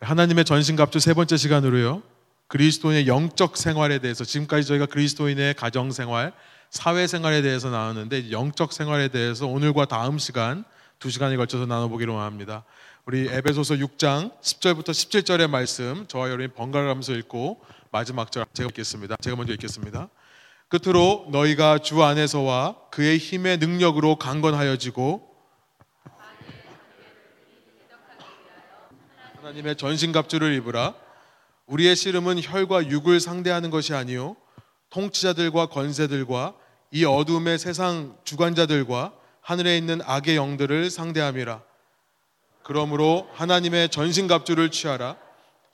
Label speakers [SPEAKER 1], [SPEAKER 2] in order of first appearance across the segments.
[SPEAKER 1] 하나님의 전신갑주 세 번째 시간으로요. 그리스도인의 영적 생활에 대해서 지금까지 저희가 그리스도인의 가정 생활, 사회 생활에 대해서 나눴는데 영적 생활에 대해서 오늘과 다음 시간 두 시간에 걸쳐서 나눠보기로 합니다. 우리 에베소서 6장 10절부터 17절의 말씀 저와 여러분이 번갈아 가면서 읽고 마지막 절 제가 읽겠습니다. 제가 먼저 읽겠습니다. 끝으로 너희가 주 안에서와 그의 힘의 능력으로 강건하여지고 하나님의 전신갑주를 입으라. 우리의 씨름은 혈과 육을 상대하는 것이 아니요 통치자들과 권세들과 이 어둠의 세상 주관자들과 하늘에 있는 악의 영들을 상대함이라. 그러므로 하나님의 전신갑주를 취하라.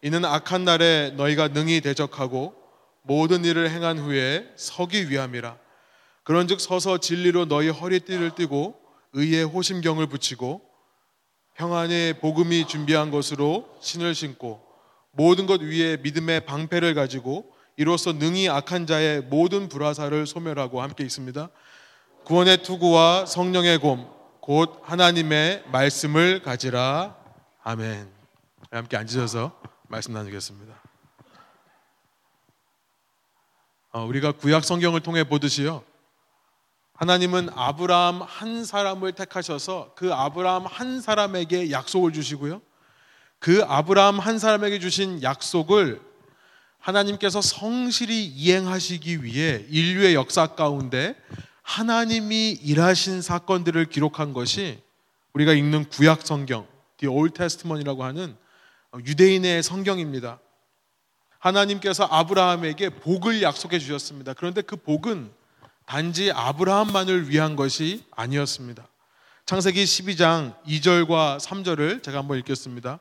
[SPEAKER 1] 이는 악한 날에 너희가 능히 대적하고 모든 일을 행한 후에 서기 위함이라. 그런즉 서서 진리로 너희 허리띠를 띠고 의의 호심경을 붙이고 평안의 복음이 준비한 것으로 신을 신고 모든 것 위에 믿음의 방패를 가지고 이로써 능히 악한 자의 모든 불화사를 소멸하고 함께 있습니다. 구원의 투구와 성령의 곰, 곧 하나님의 말씀을 가지라. 아멘. 함께 앉으셔서 말씀 나누겠습니다. 어, 우리가 구약 성경을 통해 보듯이요. 하나님은 아브라함 한 사람을 택하셔서 그 아브라함 한 사람에게 약속을 주시고요. 그 아브라함 한 사람에게 주신 약속을 하나님께서 성실히 이행하시기 위해 인류의 역사 가운데 하나님이 일하신 사건들을 기록한 것이 우리가 읽는 구약 성경, The Old Testament이라고 하는 유대인의 성경입니다. 하나님께서 아브라함에게 복을 약속해 주셨습니다. 그런데 그 복은 단지 아브라함만을 위한 것이 아니었습니다. 창세기 12장 2절과 3절을 제가 한번 읽겠습니다.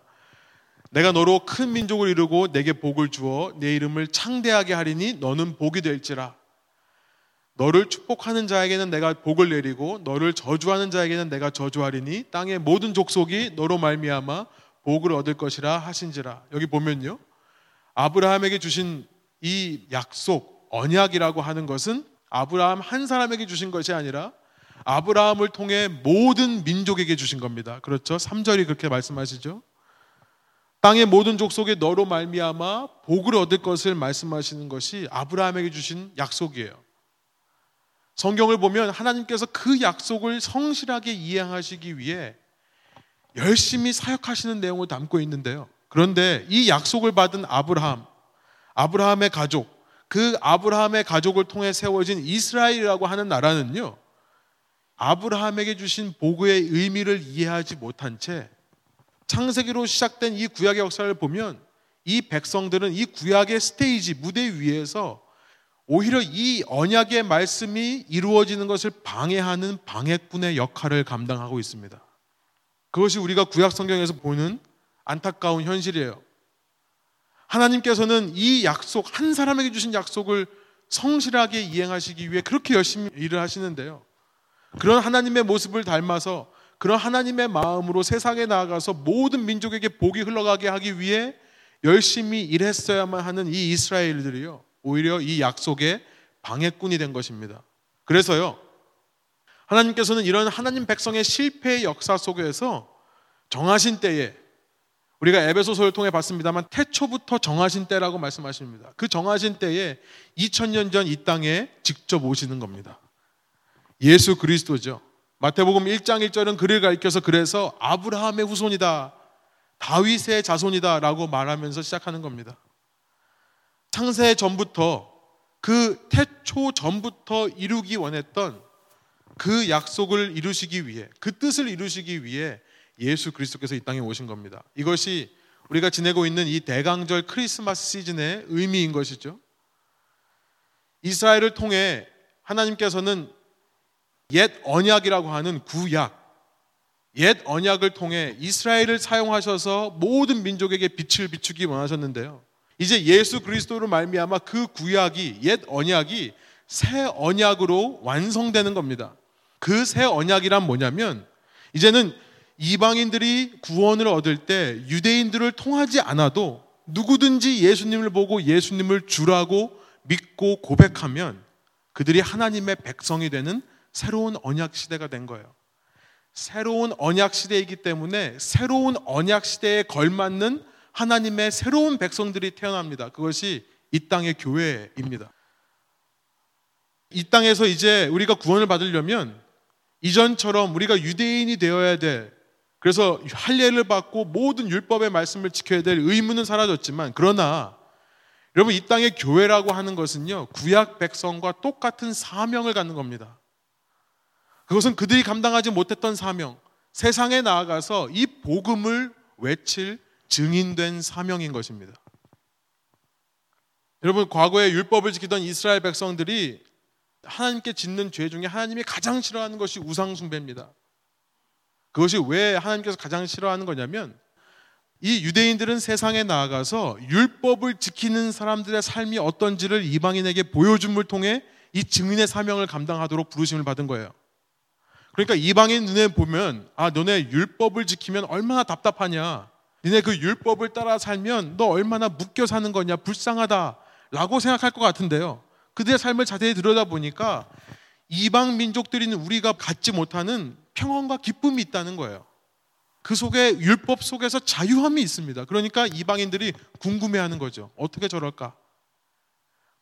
[SPEAKER 1] 내가 너로 큰 민족을 이루고 내게 복을 주어 내 이름을 창대하게 하리니 너는 복이 될지라. 너를 축복하는 자에게는 내가 복을 내리고 너를 저주하는 자에게는 내가 저주하리니 땅의 모든 족속이 너로 말미암아 복을 얻을 것이라 하신지라. 여기 보면요. 아브라함에게 주신 이 약속, 언약이라고 하는 것은 아브라함 한 사람에게 주신 것이 아니라 아브라함을 통해 모든 민족에게 주신 겁니다. 그렇죠? 3절이 그렇게 말씀하시죠. 땅의 모든 족속에 너로 말미암아 복을 얻을 것을 말씀하시는 것이 아브라함에게 주신 약속이에요. 성경을 보면 하나님께서 그 약속을 성실하게 이행하시기 위해 열심히 사역하시는 내용을 담고 있는데요. 그런데 이 약속을 받은 아브라함, 아브라함의 가족, 그 아브라함의 가족을 통해 세워진 이스라엘이라고 하는 나라는요. 아브라함에게 주신 복의 의미를 이해하지 못한 채 창세기로 시작된 이 구약의 역사를 보면 이 백성들은 이 구약의 스테이지 무대 위에서 오히려 이 언약의 말씀이 이루어지는 것을 방해하는 방해꾼의 역할을 감당하고 있습니다. 그것이 우리가 구약 성경에서 보는 안타까운 현실이에요. 하나님께서는 이 약속, 한 사람에게 주신 약속을 성실하게 이행하시기 위해 그렇게 열심히 일을 하시는데요. 그런 하나님의 모습을 닮아서 그런 하나님의 마음으로 세상에 나아가서 모든 민족에게 복이 흘러가게 하기 위해 열심히 일했어야만 하는 이 이스라엘들이요. 오히려 이 약속의 방해꾼이 된 것입니다. 그래서요. 하나님께서는 이런 하나님 백성의 실패의 역사 속에서 정하신 때에 우리가 에베소서를 통해 봤습니다만 태초부터 정하신 때라고 말씀하십니다. 그 정하신 때에 2000년 전 이 땅에 직접 오시는 겁니다. 예수 그리스도죠. 마태복음 1장 1절은 그를 가리켜서 그래서 아브라함의 후손이다. 다윗의 자손이다라고 말하면서 시작하는 겁니다. 창세 전부터 그 태초 전부터 이루기 원했던 그 약속을 이루시기 위해 그 뜻을 이루시기 위해 예수 그리스도께서 이 땅에 오신 겁니다. 이것이 우리가 지내고 있는 이 대강절 크리스마스 시즌의 의미인 것이죠. 이스라엘을 통해 하나님께서는 옛 언약이라고 하는 구약, 옛 언약을 통해 이스라엘을 사용하셔서 모든 민족에게 빛을 비추기 원하셨는데요. 이제 예수 그리스도로 말미암아 그 구약이 옛 언약이 새 언약으로 완성되는 겁니다. 그 새 언약이란 뭐냐면 이제는 이방인들이 구원을 얻을 때 유대인들을 통하지 않아도 누구든지 예수님을 보고 예수님을 주라고 믿고 고백하면 그들이 하나님의 백성이 되는 새로운 언약 시대가 된 거예요. 새로운 언약 시대이기 때문에 새로운 언약 시대에 걸맞는 하나님의 새로운 백성들이 태어납니다. 그것이 이 땅의 교회입니다. 이 땅에서 이제 우리가 구원을 받으려면 이전처럼 우리가 유대인이 되어야 될 그래서 할례를 받고 모든 율법의 말씀을 지켜야 될 의무는 사라졌지만 그러나 여러분 이 땅의 교회라고 하는 것은요 구약 백성과 똑같은 사명을 갖는 겁니다. 그것은 그들이 감당하지 못했던 사명, 세상에 나아가서 이 복음을 외칠 증인된 사명인 것입니다. 여러분 과거에 율법을 지키던 이스라엘 백성들이 하나님께 짓는 죄 중에 하나님이 가장 싫어하는 것이 우상 숭배입니다. 그것이 왜 하나님께서 가장 싫어하는 거냐면 이 유대인들은 세상에 나아가서 율법을 지키는 사람들의 삶이 어떤지를 이방인에게 보여줌을 통해 이 증인의 사명을 감당하도록 부르심을 받은 거예요. 그러니까 이방인 눈에 보면 아 너네 율법을 지키면 얼마나 답답하냐. 너네 그 율법을 따라 살면 너 얼마나 묶여 사는 거냐 불쌍하다라고 생각할 것 같은데요. 그들의 삶을 자세히 들여다보니까 이방 민족들인 우리가 갖지 못하는 평안과 기쁨이 있다는 거예요. 그 속에 율법 속에서 자유함이 있습니다. 그러니까 이방인들이 궁금해하는 거죠. 어떻게 저럴까?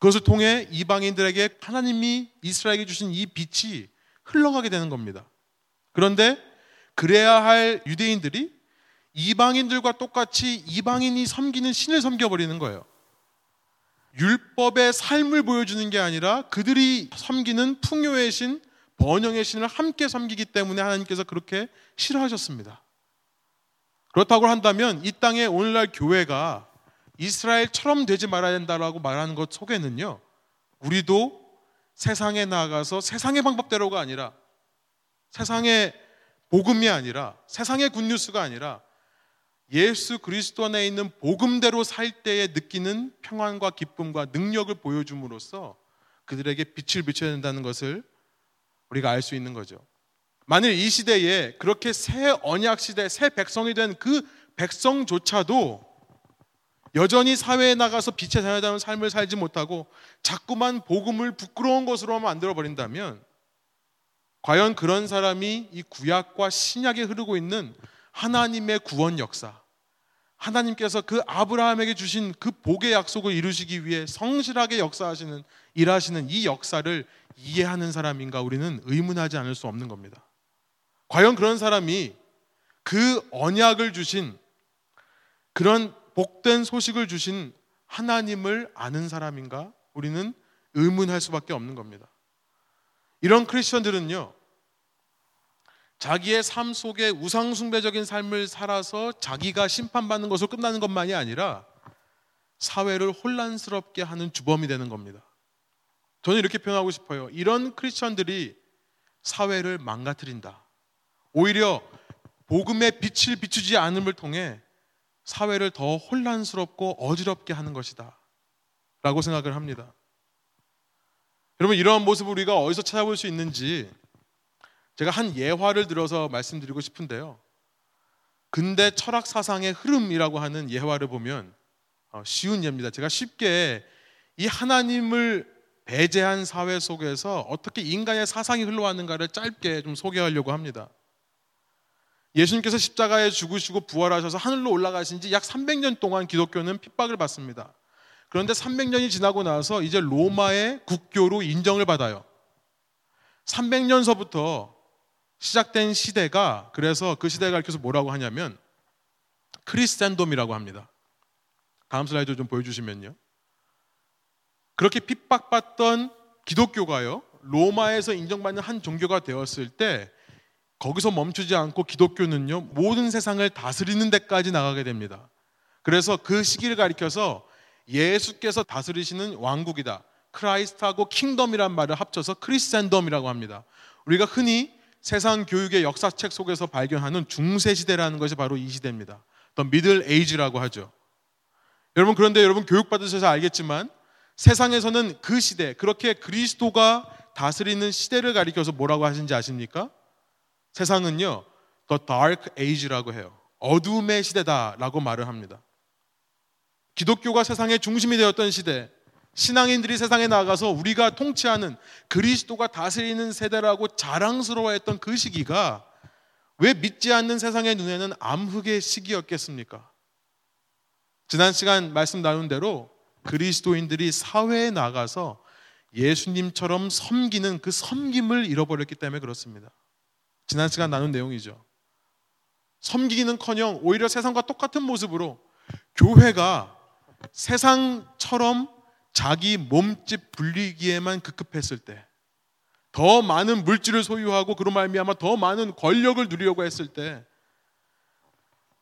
[SPEAKER 1] 그것을 통해 이방인들에게 하나님이 이스라엘에게 주신 이 빛이 흘러가게 되는 겁니다. 그런데 그래야 할 유대인들이 이방인들과 똑같이 이방인이 섬기는 신을 섬겨버리는 거예요. 율법의 삶을 보여주는 게 아니라 그들이 섬기는 풍요의 신, 번영의 신을 함께 섬기기 때문에 하나님께서 그렇게 싫어하셨습니다. 그렇다고 한다면 이 땅에 오늘날 교회가 이스라엘처럼 되지 말아야 된다라고 말하는 것 속에는요, 우리도 세상에 나가서 세상의 방법대로가 아니라 세상의 복음이 아니라 세상의 굿뉴스가 아니라 예수 그리스도 안에 있는 복음대로 살 때에 느끼는 평안과 기쁨과 능력을 보여줌으로써 그들에게 빛을 비춰야 된다는 것을 우리가 알 수 있는 거죠. 만일 이 시대에 그렇게 새 언약 시대, 새 백성이 된 그 백성조차도 여전히 사회에 나가서 빛에 다녀다는 삶을 살지 못하고 자꾸만 복음을 부끄러운 것으로 만들어 버린다면 과연 그런 사람이 이 구약과 신약에 흐르고 있는 하나님의 구원 역사, 하나님께서 그 아브라함에게 주신 그 복의 약속을 이루시기 위해 성실하게 역사하시는 일하시는 이 역사를 이해하는 사람인가 우리는 의문하지 않을 수 없는 겁니다. 과연 그런 사람이 그 언약을 주신 그런 복된 소식을 주신 하나님을 아는 사람인가 우리는 의문할 수밖에 없는 겁니다. 이런 크리스천들은요. 자기의 삶 속에 우상숭배적인 삶을 살아서 자기가 심판받는 것으로 끝나는 것만이 아니라 사회를 혼란스럽게 하는 주범이 되는 겁니다. 저는 이렇게 표현하고 싶어요. 이런 크리스천들이 사회를 망가뜨린다. 오히려 복음의 빛을 비추지 않음을 통해 사회를 더 혼란스럽고 어지럽게 하는 것이다. 라고 생각을 합니다. 여러분, 이러한 모습을 우리가 어디서 찾아볼 수 있는지 제가 한 예화를 들어서 말씀드리고 싶은데요. 근대 철학 사상의 흐름이라고 하는 예화를 보면 어, 쉬운 예입니다. 제가 쉽게 이 하나님을 배제한 사회 속에서 어떻게 인간의 사상이 흘러왔는가를 짧게 좀 소개하려고 합니다. 예수님께서 십자가에 죽으시고 부활하셔서 하늘로 올라가신 지 약 300년 동안 기독교는 핍박을 받습니다. 그런데 300년이 지나고 나서 이제 로마의 국교로 인정을 받아요. 300년서부터 시작된 시대가 그래서 그 시대가 가르쳐서 뭐라고 하냐면 Christendom이라고 합니다. 다음 슬라이드 좀 보여주시면요. 그렇게 핍박받던 기독교가요 로마에서 인정받는 한 종교가 되었을 때 거기서 멈추지 않고 기독교는요 모든 세상을 다스리는 데까지 나가게 됩니다. 그래서 그 시기를 가리켜서 예수께서 다스리시는 왕국이다. Christ하고 kingdom이란 말을 합쳐서 Christendom이라고 합니다. 우리가 흔히 세상 교육의 역사책 속에서 발견하는 중세 시대라는 것이 바로 이 시대입니다. 더 미들 에이지라고 하죠. 여러분 그런데 여러분 교육 받으셔서 알겠지만 세상에서는 그 시대 그렇게 그리스도가 다스리는 시대를 가리켜서 뭐라고 하신지 아십니까? 세상은요. The Dark Age라고 해요. 어둠의 시대다라고 말을 합니다. 기독교가 세상의 중심이 되었던 시대, 신앙인들이 세상에 나가서 우리가 통치하는 그리스도가 다스리는 세대라고 자랑스러워했던 그 시기가 왜 믿지 않는 세상의 눈에는 암흑의 시기였겠습니까? 지난 시간 말씀 나눈 대로 그리스도인들이 사회에 나가서 예수님처럼 섬기는 그 섬김을 잃어버렸기 때문에 그렇습니다. 지난 시간 나눈 내용이죠. 섬기기는커녕 오히려 세상과 똑같은 모습으로 교회가 세상처럼 자기 몸집 불리기에만 급급했을 때, 더 많은 물질을 소유하고 그로 말미암아 더 많은 권력을 누리려고 했을 때,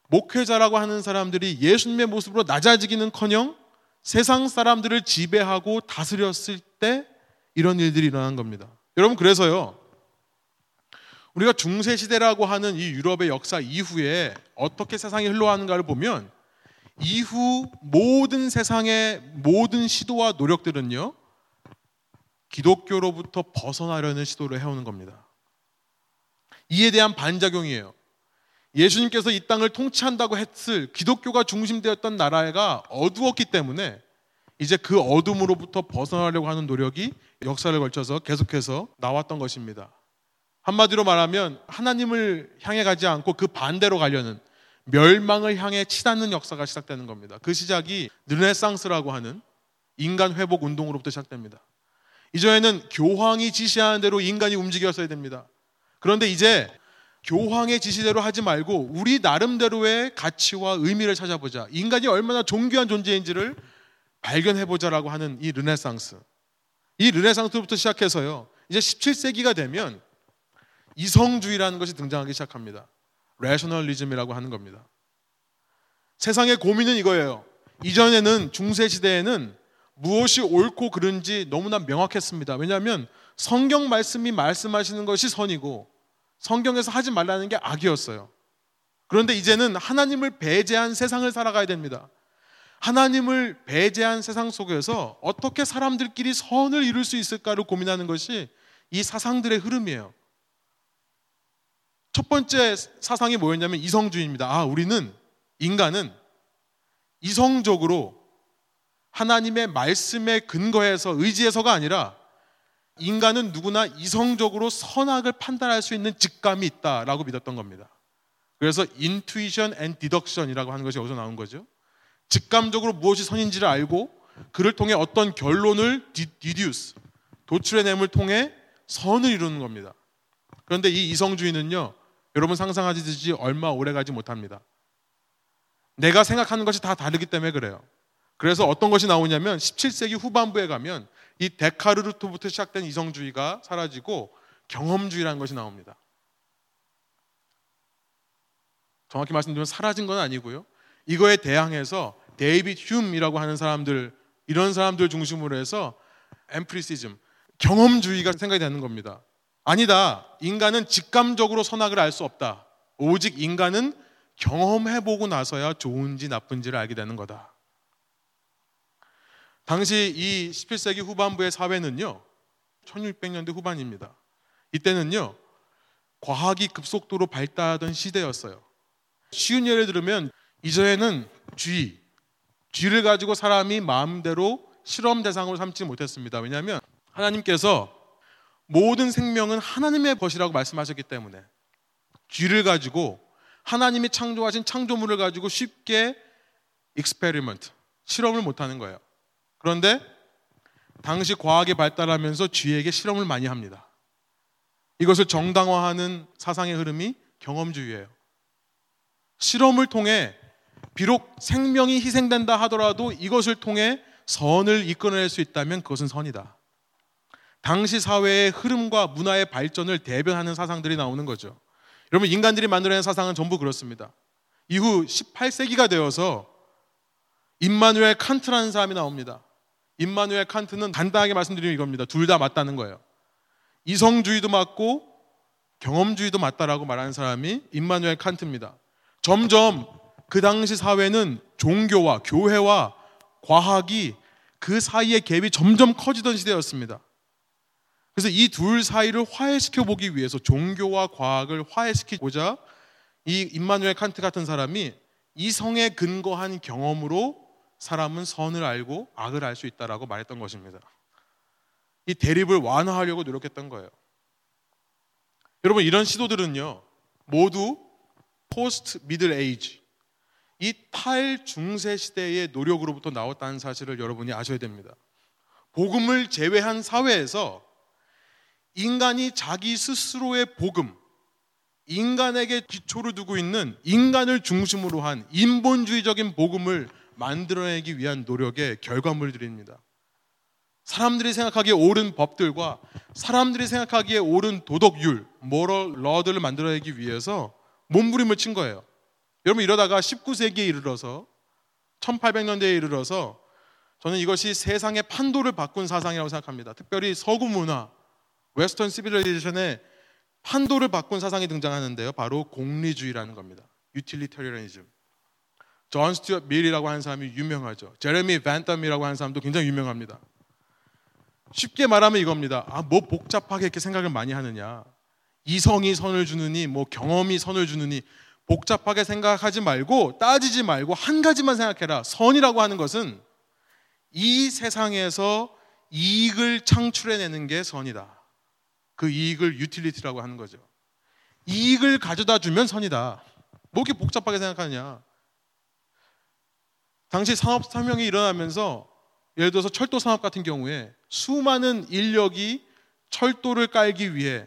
[SPEAKER 1] 목회자라고 하는 사람들이 예수님의 모습으로 낮아지기는커녕 세상 사람들을 지배하고 다스렸을 때 이런 일들이 일어난 겁니다. 여러분 그래서요. 우리가 중세 시대라고 하는 이 유럽의 역사 이후에 어떻게 세상이 흘러가는가를 보면 이후 모든 세상의 모든 시도와 노력들은요. 기독교로부터 벗어나려는 시도를 해오는 겁니다. 이에 대한 반작용이에요. 예수님께서 이 땅을 통치한다고 했을 기독교가 중심되었던 나라가 어두웠기 때문에 이제 그 어둠으로부터 벗어나려고 하는 노력이 역사를 걸쳐서 계속해서 나왔던 것입니다. 한마디로 말하면 하나님을 향해 가지 않고 그 반대로 가려는 멸망을 향해 치닫는 역사가 시작되는 겁니다. 그 시작이 르네상스라고 하는 인간 회복 운동으로부터 시작됩니다. 이전에는 교황이 지시하는 대로 인간이 움직였어야 됩니다. 그런데 이제 교황의 지시대로 하지 말고 우리 나름대로의 가치와 의미를 찾아보자. 인간이 얼마나 존귀한 존재인지를 발견해보자라고 하는 이 르네상스. 이 르네상스부터 시작해서요. 이제 17세기가 되면 이성주의라는 것이 등장하기 시작합니다. 레셔널리즘이라고 하는 겁니다. 세상의 고민은 이거예요. 이전에는 중세 시대에는 무엇이 옳고 그른지 너무나 명확했습니다. 왜냐하면 성경 말씀이 말씀하시는 것이 선이고 성경에서 하지 말라는 게 악이었어요. 그런데 이제는 하나님을 배제한 세상을 살아가야 됩니다. 하나님을 배제한 세상 속에서 어떻게 사람들끼리 선을 이룰 수 있을까를 고민하는 것이 이 사상들의 흐름이에요. 첫 번째 사상이 뭐였냐면 이성주의입니다. 아, 우리는 인간은 이성적으로 하나님의 말씀에 근거해서 의지해서가 아니라 인간은 누구나 이성적으로 선악을 판단할 수 있는 직감이 있다라고 믿었던 겁니다. 그래서 intuition and deduction이라고 하는 것이 여기서 나온 거죠. 직감적으로 무엇이 선인지를 알고 그를 통해 어떤 결론을 deduce, 도출해냄을 통해 선을 이루는 겁니다. 그런데 이 이성주의는요, 여러분 상상하시듯이 얼마 오래 가지 못합니다. 내가 생각하는 것이 다 다르기 때문에 그래요. 그래서 어떤 것이 나오냐면 17세기 후반부에 가면 이 데카르루트부터 시작된 이성주의가 사라지고 경험주의라는 것이 나옵니다. 정확히 말씀드리면 사라진 건 아니고요. 이거에 대항해서 데이빗 흉이라고 하는 사람들 이런 사람들 중심으로 해서 엠프리시즘 경험주의가 생각이 되는 겁니다. 아니다. 인간은 직감적으로 선악을 알 수 없다. 오직 인간은 경험해보고 나서야 좋은지 나쁜지를 알게 되는 거다. 당시 이 17세기 후반부의 사회는요, 1600년대 후반입니다. 이때는요, 과학이 급속도로 발달하던 시대였어요. 쉬운 예를 들으면 이전에는 쥐, 쥐를 가지고 사람이 마음대로 실험 대상으로 삼지 못했습니다. 왜냐하면 하나님께서 모든 생명은 하나님의 것이라고 말씀하셨기 때문에 쥐를 가지고 하나님이 창조하신 창조물을 가지고 쉽게 experiment, 실험을 못하는 거예요. 그런데 당시 과학이 발달하면서 쥐에게 실험을 많이 합니다. 이것을 정당화하는 사상의 흐름이 경험주의예요. 실험을 통해 비록 생명이 희생된다 하더라도 이것을 통해 선을 이끌어낼 수 있다면 그것은 선이다. 당시 사회의 흐름과 문화의 발전을 대변하는 사상들이 나오는 거죠. 여러분 인간들이 만들어낸 사상은 전부 그렇습니다. 이후 18세기가 되어서 임마누엘 칸트라는 사람이 나옵니다. 임마누엘 칸트는 간단하게 말씀드리면 이겁니다. 둘 다 맞다는 거예요. 이성주의도 맞고 경험주의도 맞다라고 말하는 사람이 임마누엘 칸트입니다. 점점 그 당시 사회는 종교와 교회와 과학이 그 사이의 갭이 점점 커지던 시대였습니다. 그래서 이 둘 사이를 화해시켜 보기 위해서 종교와 과학을 화해시키고자 이 임마누엘 칸트 같은 사람이 이성에 근거한 경험으로 사람은 선을 알고 악을 알 수 있다라고 말했던 것입니다. 이 대립을 완화하려고 노력했던 거예요. 여러분 이런 시도들은요 모두 post Middle Age 이 탈중세 시대의 노력으로부터 나왔다는 사실을 여러분이 아셔야 됩니다. 복음을 제외한 사회에서 인간이 자기 스스로의 복음, 인간에게 기초를 두고 있는 인간을 중심으로 한 인본주의적인 복음을 만들어내기 위한 노력의 결과물들입니다. 사람들이 생각하기에 옳은 법들과 사람들이 생각하기에 옳은 도덕율, moral law들을 만들어내기 위해서 몸부림을 친 거예요. 여러분 이러다가 19세기에 이르러서 1800년대에 이르러서 저는 이것이 세상의 판도를 바꾼 사상이라고 생각합니다. 특별히 서구 문화, Western civilization의 판도를 바꾼 사상이 등장하는데요. 바로 공리주의라는 겁니다. Utilitarianism. 존 스튜어트 밀이라고 하는 사람이 유명하죠. 제레미 밴텀이라고 하는 사람도 굉장히 유명합니다. 쉽게 말하면 이겁니다. 아, 뭐 복잡하게 이렇게 생각을 많이 하느냐. 이성이 선을 주느니, 뭐 경험이 선을 주느니, 복잡하게 생각하지 말고, 따지지 말고, 한 가지만 생각해라. 선이라고 하는 것은 이 세상에서 이익을 창출해내는 게 선이다. 그 이익을 utility라고 하는 거죠. 이익을 가져다 주면 선이다. 뭐 이렇게 복잡하게 생각하느냐. 당시 산업혁명이 일어나면서 예를 들어서 철도 산업 같은 경우에 수많은 인력이 철도를 깔기 위해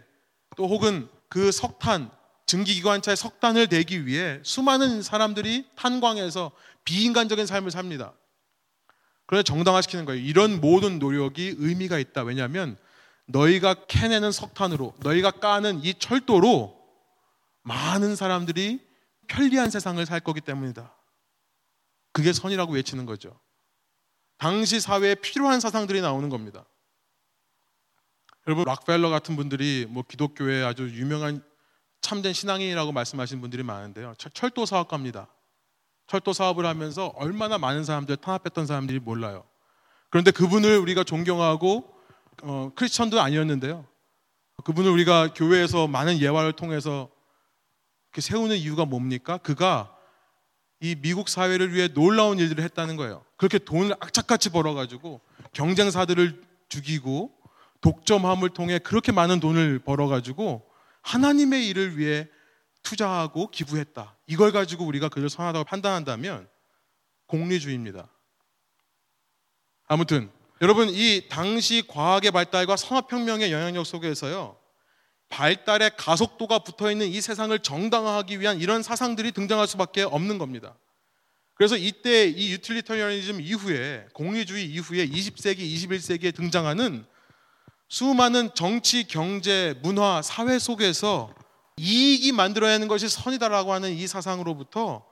[SPEAKER 1] 또 혹은 그 석탄, 증기기관차의 석탄을 대기 위해 수많은 사람들이 탄광에서 비인간적인 삶을 삽니다. 그래서 정당화시키는 거예요. 이런 모든 노력이 의미가 있다. 왜냐하면 너희가 캐내는 석탄으로, 너희가 까는 이 철도로 많은 사람들이 편리한 세상을 살 거기 때문이다. 그게 선이라고 외치는 거죠. 당시 사회에 필요한 사상들이 나오는 겁니다. 여러분 락펠러 같은 분들이 뭐 기독교의 아주 유명한 참된 신앙인이라고 말씀하시는 분들이 많은데요. 철도 사업가입니다. 철도 사업을 하면서 얼마나 많은 사람들 탄압했던 사람들이 몰라요. 그런데 그분을 우리가 존경하고 어, 크리스천도 아니었는데요. 그분을 우리가 교회에서 많은 예화를 통해서 세우는 이유가 뭡니까? 그가 이 미국 사회를 위해 놀라운 일들을 했다는 거예요. 그렇게 돈을 악착같이 벌어가지고 경쟁사들을 죽이고 독점함을 통해 그렇게 많은 돈을 벌어가지고 하나님의 일을 위해 투자하고 기부했다. 이걸 가지고 우리가 그를 선하다고 판단한다면 공리주의입니다. 아무튼 여러분 이 당시 과학의 발달과 산업혁명의 영향력 속에서요 발달의 가속도가 붙어 있는 이 세상을 정당화하기 위한 이런 사상들이 등장할 수밖에 없는 겁니다. 그래서 이때 이 유틸리터리언이즘 이후에 공리주의 이후에 20세기, 21세기에 등장하는 수많은 정치, 경제, 문화, 사회 속에서 이익이 만들어내는 것이 선이다라고 하는 이 사상으로부터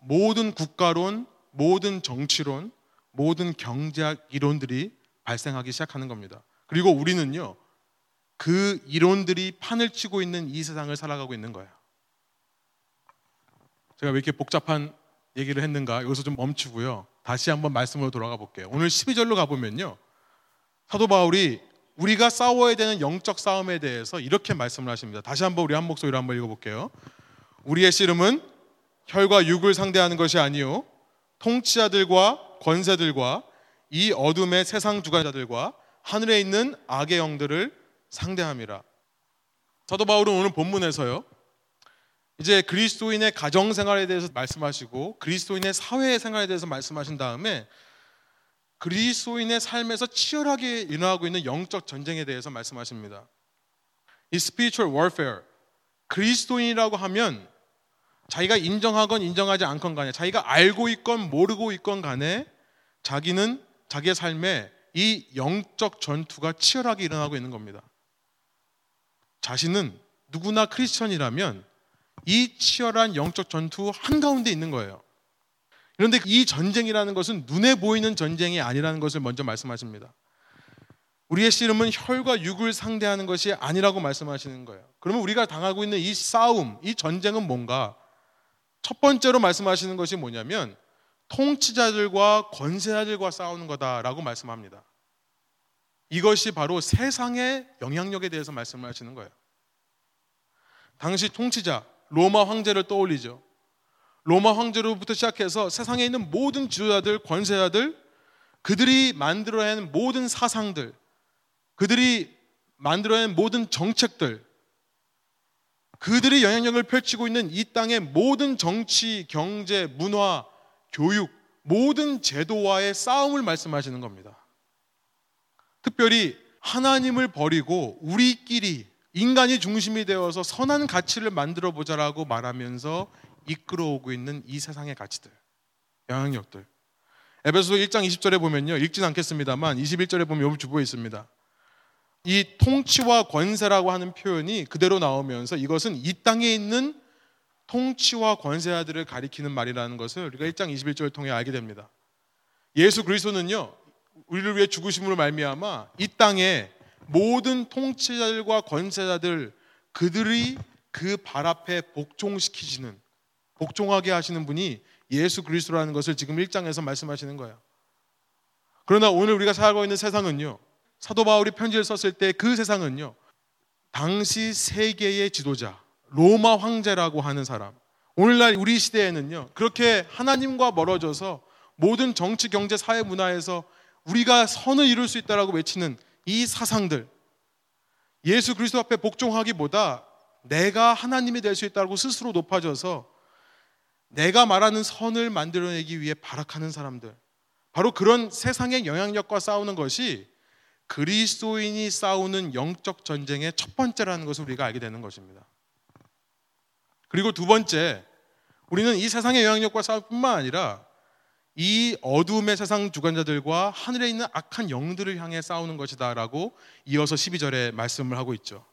[SPEAKER 1] 모든 국가론, 모든 정치론, 모든 경제학 이론들이 발생하기 시작하는 겁니다. 그리고 우리는요, 그 이론들이 판을 치고 있는 이 세상을 살아가고 있는 거예요. 제가 왜 이렇게 복잡한 얘기를 했는가 여기서 좀 멈추고요. 다시 한번 말씀으로 돌아가 볼게요. 오늘 12절로 가보면요. 사도 바울이 우리가 싸워야 되는 영적 싸움에 대해서 이렇게 말씀을 하십니다. 다시 한번 우리 한 목소리로 한번 읽어볼게요. 우리의 씨름은 혈과 육을 상대하는 것이 아니요 통치자들과 권세들과 이 어둠의 세상 주관자들과 하늘에 있는 악의 영들을 상대함이라. 사도 바울은 오늘 본문에서요. 이제 그리스도인의 가정 생활에 대해서 말씀하시고 그리스도인의 사회 생활에 대해서 말씀하신 다음에 그리스도인의 삶에서 치열하게 일어나고 있는 영적 전쟁에 대해서 말씀하십니다. 이 spiritual warfare 그리스도인이라고 하면 자기가 인정하건 인정하지 않건 간에 자기가 알고 있건 모르고 있건 간에 자기는 자기의 삶에 이 영적 전투가 치열하게 일어나고 있는 겁니다. 자신은 누구나 크리스천이라면 이 치열한 영적 전투 한가운데 있는 거예요. 그런데 이 전쟁이라는 것은 눈에 보이는 전쟁이 아니라는 것을 먼저 말씀하십니다. 우리의 씨름은 혈과 육을 상대하는 것이 아니라고 말씀하시는 거예요. 그러면 우리가 당하고 있는 이 싸움, 이 전쟁은 뭔가? 첫 번째로 말씀하시는 것이 뭐냐면 통치자들과 권세자들과 싸우는 거다라고 말씀합니다. 이것이 바로 세상의 영향력에 대해서 말씀을 하시는 거예요. 당시 통치자 로마 황제를 떠올리죠. 로마 황제로부터 시작해서 세상에 있는 모든 지도자들, 권세자들, 그들이 만들어낸 모든 사상들, 그들이 만들어낸 모든 정책들, 그들이 영향력을 펼치고 있는 이 땅의 모든 정치, 경제, 문화, 교육, 모든 제도와의 싸움을 말씀하시는 겁니다. 특별히 하나님을 버리고 우리끼리 인간이 중심이 되어서 선한 가치를 만들어 보자라고 말하면서 이끌어오고 있는 이 세상의 가치들, 영향력들. 에베소 1장 20절에 보면요. 읽진 않겠습니다만 21절에 보면 여기 주보에 있습니다. 이 통치와 권세라고 하는 표현이 그대로 나오면서 이것은 이 땅에 있는 통치와 권세자들을 가리키는 말이라는 것을 우리가 1장 21절을 통해 알게 됩니다. 예수 그리스도는요. 우리를 위해 죽으심으로 말미암아 이 땅에 모든 통치자들과 권세자들 그들이 그 발 앞에 복종시키시는 복종하게 하시는 분이 예수 그리스도라는 것을 지금 1장에서 말씀하시는 거예요. 그러나 오늘 우리가 살고 있는 세상은요. 사도 바울이 편지를 썼을 때 그 세상은요. 당시 세계의 지도자 로마 황제라고 하는 사람. 오늘날 우리 시대에는요. 그렇게 하나님과 멀어져서 모든 정치, 경제, 사회, 문화에서 우리가 선을 이룰 수 있다라고 외치는 이 사상들 예수 그리스도 앞에 복종하기보다 내가 하나님이 될 수 있다고 스스로 높아져서 내가 말하는 선을 만들어내기 위해 발악하는 사람들 바로 그런 세상의 영향력과 싸우는 것이 그리스도인이 싸우는 영적 전쟁의 첫 번째라는 것을 우리가 알게 되는 것입니다. 그리고 두 번째, 우리는 이 세상의 영향력과 싸울 뿐만 아니라 이 어둠의 세상 주관자들과 하늘에 있는 악한 영들을 향해 싸우는 것이다라고 이어서 12절에 말씀을 하고 있죠.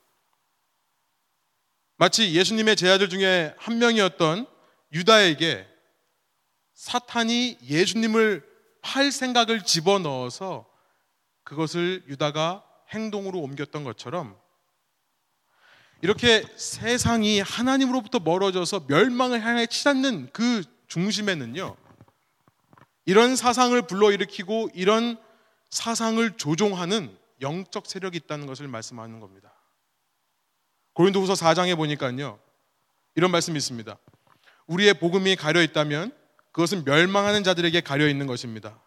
[SPEAKER 1] 마치 예수님의 제자들 중에 한 명이었던 유다에게 사탄이 예수님을 팔 생각을 집어넣어서 그것을 유다가 행동으로 옮겼던 것처럼 이렇게 세상이 하나님으로부터 멀어져서 멸망을 향해 치닫는 그 중심에는요. 이런 사상을 불러일으키고 이런 사상을 조종하는 영적 세력이 있다는 것을 말씀하는 겁니다. 고린도후서 4장에 보니까요. 이런 말씀이 있습니다. 우리의 복음이 가려 있다면 그것은 멸망하는 자들에게 가려 있는 것입니다.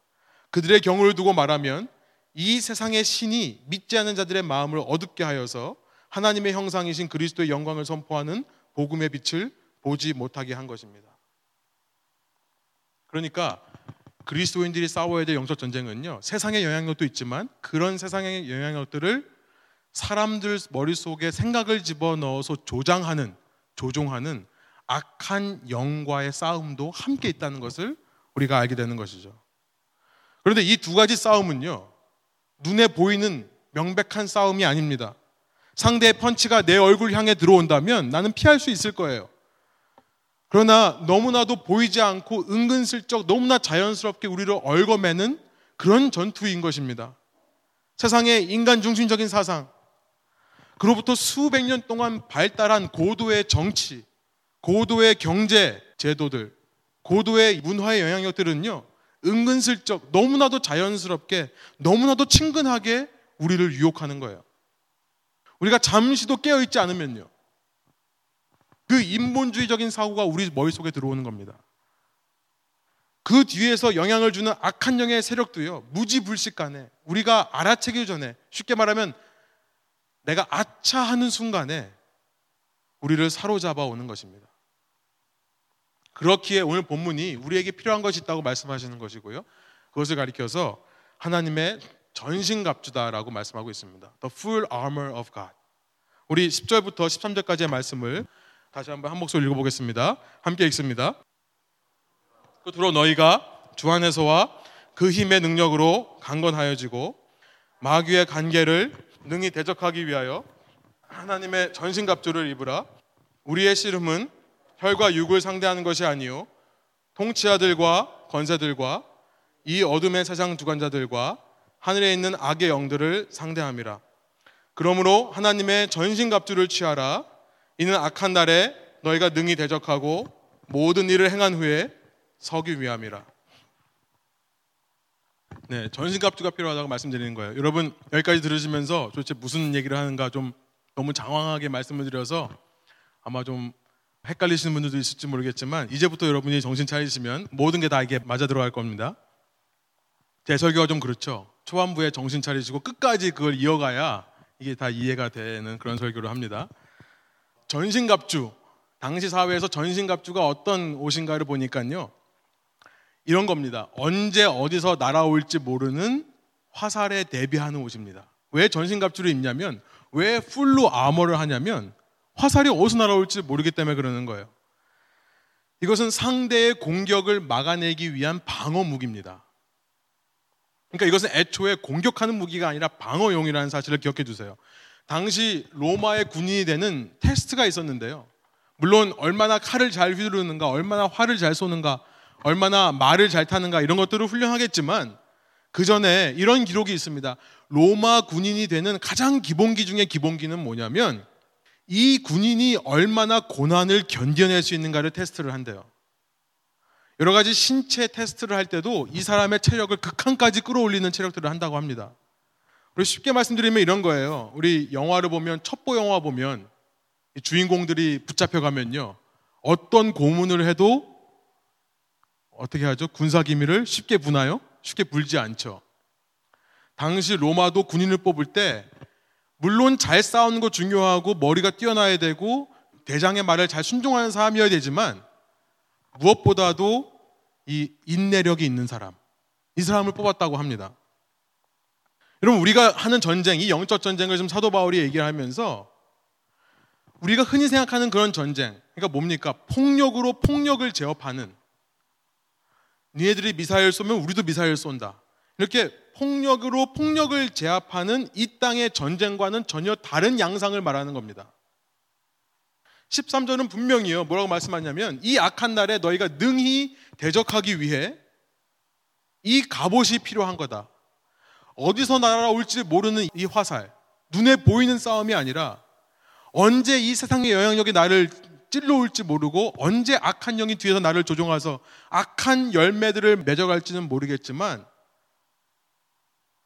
[SPEAKER 1] 그들의 경우를 두고 말하면 이 세상의 신이 믿지 않는 자들의 마음을 어둡게 하여서 하나님의 형상이신 그리스도의 영광을 선포하는 복음의 빛을 보지 못하게 한 것입니다. 그러니까 그리스도인들이 싸워야 될 영적 전쟁은요. 세상의 영향력도 있지만 그런 세상의 영향력들을 사람들 머릿속에 생각을 집어넣어서 조장하는 조종하는 악한 영과의 싸움도 함께 있다는 것을 우리가 알게 되는 것이죠. 그런데 이 두 가지 싸움은요. 눈에 보이는 명백한 싸움이 아닙니다. 상대의 펀치가 내 얼굴 향해 들어온다면 나는 피할 수 있을 거예요. 그러나 너무나도 보이지 않고 은근슬쩍 너무나 자연스럽게 우리를 얽어매는 그런 전투인 것입니다. 세상의 인간 중심적인 사상, 그로부터 수백 년 동안 발달한 고도의 정치, 고도의 경제 제도들, 고도의 문화의 영향력들은요, 은근슬쩍 너무나도 자연스럽게 너무나도 친근하게 우리를 유혹하는 거예요. 우리가 잠시도 깨어있지 않으면요. 그 인본주의적인 사고가 우리 머릿속에 들어오는 겁니다. 그 뒤에서 영향을 주는 악한 영의 세력도요. 무지불식간에 우리가 알아채기 전에 쉽게 말하면 내가 아차 하는 순간에 우리를 사로잡아 오는 것입니다. 그렇기에 오늘 본문이 우리에게 필요한 것이 있다고 말씀하시는 것이고요. 그것을 가리켜서 하나님의 전신갑주다라고 말씀하고 있습니다. The full armor of God. 우리 10절부터 13절까지의 말씀을 다시 한번 한 목소리 읽어보겠습니다. 함께 읽습니다. 끝으로 너희가 주 안에서와 그 힘의 능력으로 강건하여지고 마귀의 관계를 능히 대적하기 위하여 하나님의 전신갑주를 입으라. 우리의 씨름은 혈과 육을 상대하는 것이 아니요 통치자들과 권세들과 이 어둠의 세상 주관자들과 하늘에 있는 악의 영들을 상대함이라. 그러므로 하나님의 전신갑주를 취하라. 이는 악한 날에 너희가 능히 대적하고 모든 일을 행한 후에 서기 위함이라. 네, 전신갑주가 필요하다고 말씀드리는 거예요. 여러분 여기까지 들으시면서 도대체 무슨 얘기를 하는가 좀 너무 장황하게 말씀을 드려서 아마 좀 헷갈리시는 분들도 있을지 모르겠지만 이제부터 여러분이 정신 차리시면 모든 게 다 이게 맞아 들어갈 겁니다. 제 설교가 좀 그렇죠. 초반부에 정신 차리시고 끝까지 그걸 이어가야 이게 다 이해가 되는 그런 설교를 합니다. 전신갑주 당시 사회에서 전신갑주가 어떤 옷인가를 보니까요. 이런 겁니다. 언제 어디서 날아올지 모르는 화살에 대비하는 옷입니다. 왜 전신갑주를 입냐면 왜 풀로 아머를 하냐면 화살이 어디서 날아올지 모르기 때문에 그러는 거예요. 이것은 상대의 공격을 막아내기 위한 방어 무기입니다. 그러니까 이것은 애초에 공격하는 무기가 아니라 방어용이라는 사실을 기억해 두세요. 당시 로마의 군인이 되는 테스트가 있었는데요. 물론 얼마나 칼을 잘 휘두르는가, 얼마나 활을 잘 쏘는가, 얼마나 말을 잘 타는가 이런 것들을 훈련하겠지만 그 전에 이런 기록이 있습니다. 로마 군인이 되는 가장 기본기 중의 기본기는 뭐냐면 이 군인이 얼마나 고난을 견뎌낼 수 있는가를 테스트를 한대요. 여러 가지 신체 테스트를 할 때도 이 사람의 체력을 극한까지 끌어올리는 체력들을 한다고 합니다. 우리 쉽게 말씀드리면 이런 거예요. 우리 영화를 보면 첩보 영화 보면 주인공들이 붙잡혀 가면요. 어떤 고문을 해도 어떻게 하죠? 군사 기밀을 쉽게 부나요? 쉽게 불지 않죠. 당시 로마도 군인을 뽑을 때 물론 잘 싸우는 거 중요하고 머리가 뛰어나야 되고 대장의 말을 잘 순종하는 사람이어야 되지만 무엇보다도 이 인내력이 있는 사람 이 사람을 뽑았다고 합니다. 여러분 우리가 하는 전쟁 이 영적 전쟁을 좀 사도 바울이 얘기를 하면서 우리가 흔히 생각하는 그런 전쟁 그러니까 뭡니까 폭력으로 폭력을 제압하는 니네들이 미사일 쏘면 우리도 미사일 쏜다. 이렇게 폭력으로 폭력을 제압하는 이 땅의 전쟁과는 전혀 다른 양상을 말하는 겁니다. 13절은 분명히요. 뭐라고 말씀하냐면 이 악한 날에 너희가 능히 대적하기 위해 이 갑옷이 필요한 거다. 어디서 날아올지 모르는 이 화살, 눈에 보이는 싸움이 아니라 언제 이 세상의 영향력이 나를 찔러올지 모르고 언제 악한 영이 뒤에서 나를 조종해서 악한 열매들을 맺어갈지는 모르겠지만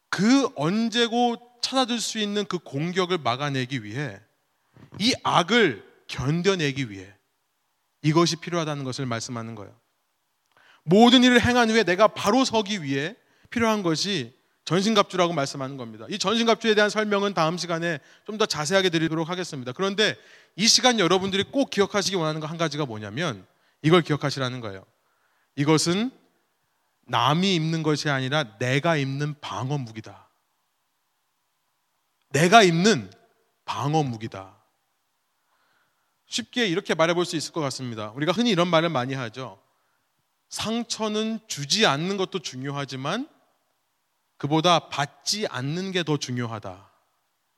[SPEAKER 1] 그 언제고 찾아들 수 있는 그 공격을 막아내기 위해 이 악을 견뎌내기 위해 이것이 필요하다는 것을 말씀하는 거예요. 모든 일을 행한 후에 내가 바로 서기 위해 필요한 것이 전신갑주라고 말씀하는 겁니다. 이 전신갑주에 대한 설명은 다음 시간에 좀 더 자세하게 드리도록 하겠습니다. 그런데 이 시간 여러분들이 꼭 기억하시기 원하는 거 한 가지가 뭐냐면 이걸 기억하시라는 거예요. 이것은 남이 입는 것이 아니라 내가 입는 방어 무기다. 내가 입는 방어 무기다. 쉽게 이렇게 말해볼 수 있을 것 같습니다. 우리가 흔히 이런 말을 많이 하죠. 상처는 주지 않는 것도 중요하지만 그보다 받지 않는 게 더 중요하다.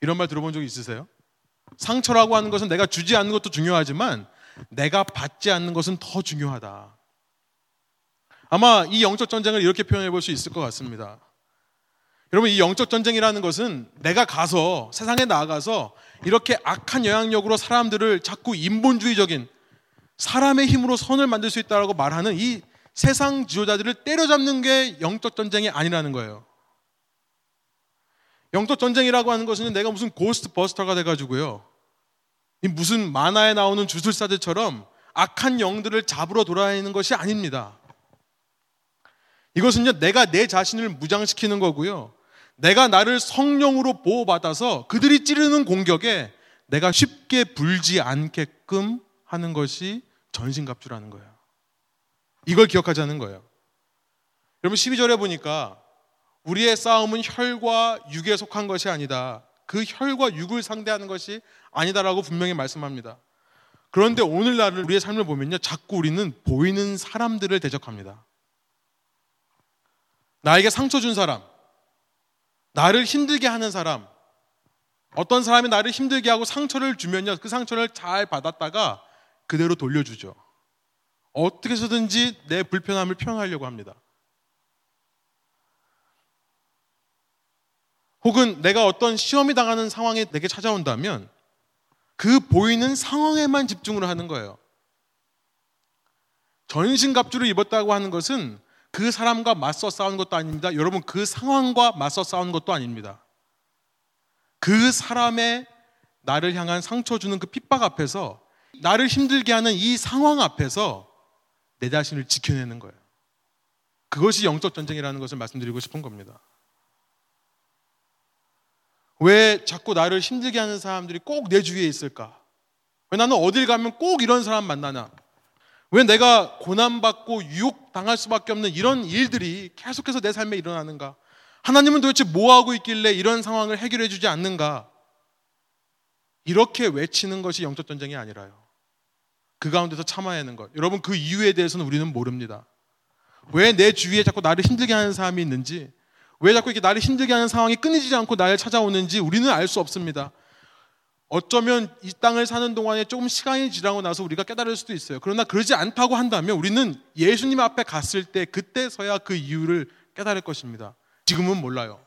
[SPEAKER 1] 이런 말 들어본 적 있으세요? 상처라고 하는 것은 내가 주지 않는 것도 중요하지만 내가 받지 않는 것은 더 중요하다. 아마 이 영적 전쟁을 이렇게 표현해 볼 수 있을 것 같습니다. 여러분, 이 영적 전쟁이라는 것은 내가 가서 세상에 나아가서 이렇게 악한 영향력으로 사람들을 자꾸 인본주의적인 사람의 힘으로 선을 만들 수 있다라고 말하는 이 세상 지도자들을 때려잡는 게 영적 전쟁이 아니라는 거예요. 영적 전쟁이라고 하는 것은 내가 무슨 고스트 버스터가 돼가지고요. 무슨 만화에 나오는 주술사들처럼 악한 영들을 잡으러 돌아다니는 것이 아닙니다. 이것은요, 내가 내 자신을 무장시키는 거고요. 내가 나를 성령으로 보호받아서 그들이 찌르는 공격에 내가 쉽게 불지 않게끔 하는 것이 전신갑주라는 거예요. 이걸 기억하자는 거예요. 여러분 12절에 보니까 우리의 싸움은 혈과 육에 속한 것이 아니다. 그 혈과 육을 상대하는 것이 아니다라고 분명히 말씀합니다. 그런데 오늘날 우리의 삶을 보면요. 자꾸 우리는 보이는 사람들을 대적합니다. 나에게 상처 준 사람, 나를 힘들게 하는 사람, 어떤 사람이 나를 힘들게 하고 상처를 주면요. 그 상처를 잘 받았다가 그대로 돌려주죠. 어떻게 해서든지 내 불편함을 표현하려고 합니다. 혹은 내가 어떤 시험이 당하는 상황이 내게 찾아온다면 그 보이는 상황에만 집중을 하는 거예요. 전신갑주를 입었다고 하는 것은 그 사람과 맞서 싸우는 것도 아닙니다. 여러분 그 상황과 맞서 싸우는 것도 아닙니다. 그 사람의 나를 향한 상처 주는 그 핍박 앞에서 나를 힘들게 하는 이 상황 앞에서 내 자신을 지켜내는 거예요. 그것이 영적 전쟁이라는 것을 말씀드리고 싶은 겁니다. 왜 자꾸 나를 힘들게 하는 사람들이 꼭 내 주위에 있을까? 왜 나는 어딜 가면 꼭 이런 사람 만나나? 왜 내가 고난받고 유혹 당할 수밖에 없는 이런 일들이 계속해서 내 삶에 일어나는가? 하나님은 도대체 뭐 하고 있길래 이런 상황을 해결해 주지 않는가? 이렇게 외치는 것이 영적 전쟁이 아니라요. 그 가운데서 참아야 하는 것. 여러분 그 이유에 대해서는 우리는 모릅니다. 왜 내 주위에 자꾸 나를 힘들게 하는 사람이 있는지, 왜 자꾸 이렇게 나를 힘들게 하는 상황이 끊이지 않고 나를 찾아오는지 우리는 알 수 없습니다. 어쩌면 이 땅을 사는 동안에 조금 시간이 지나고 나서 우리가 깨달을 수도 있어요. 그러나 그러지 않다고 한다면 우리는 예수님 앞에 갔을 때 그때서야 그 이유를 깨달을 것입니다. 지금은 몰라요.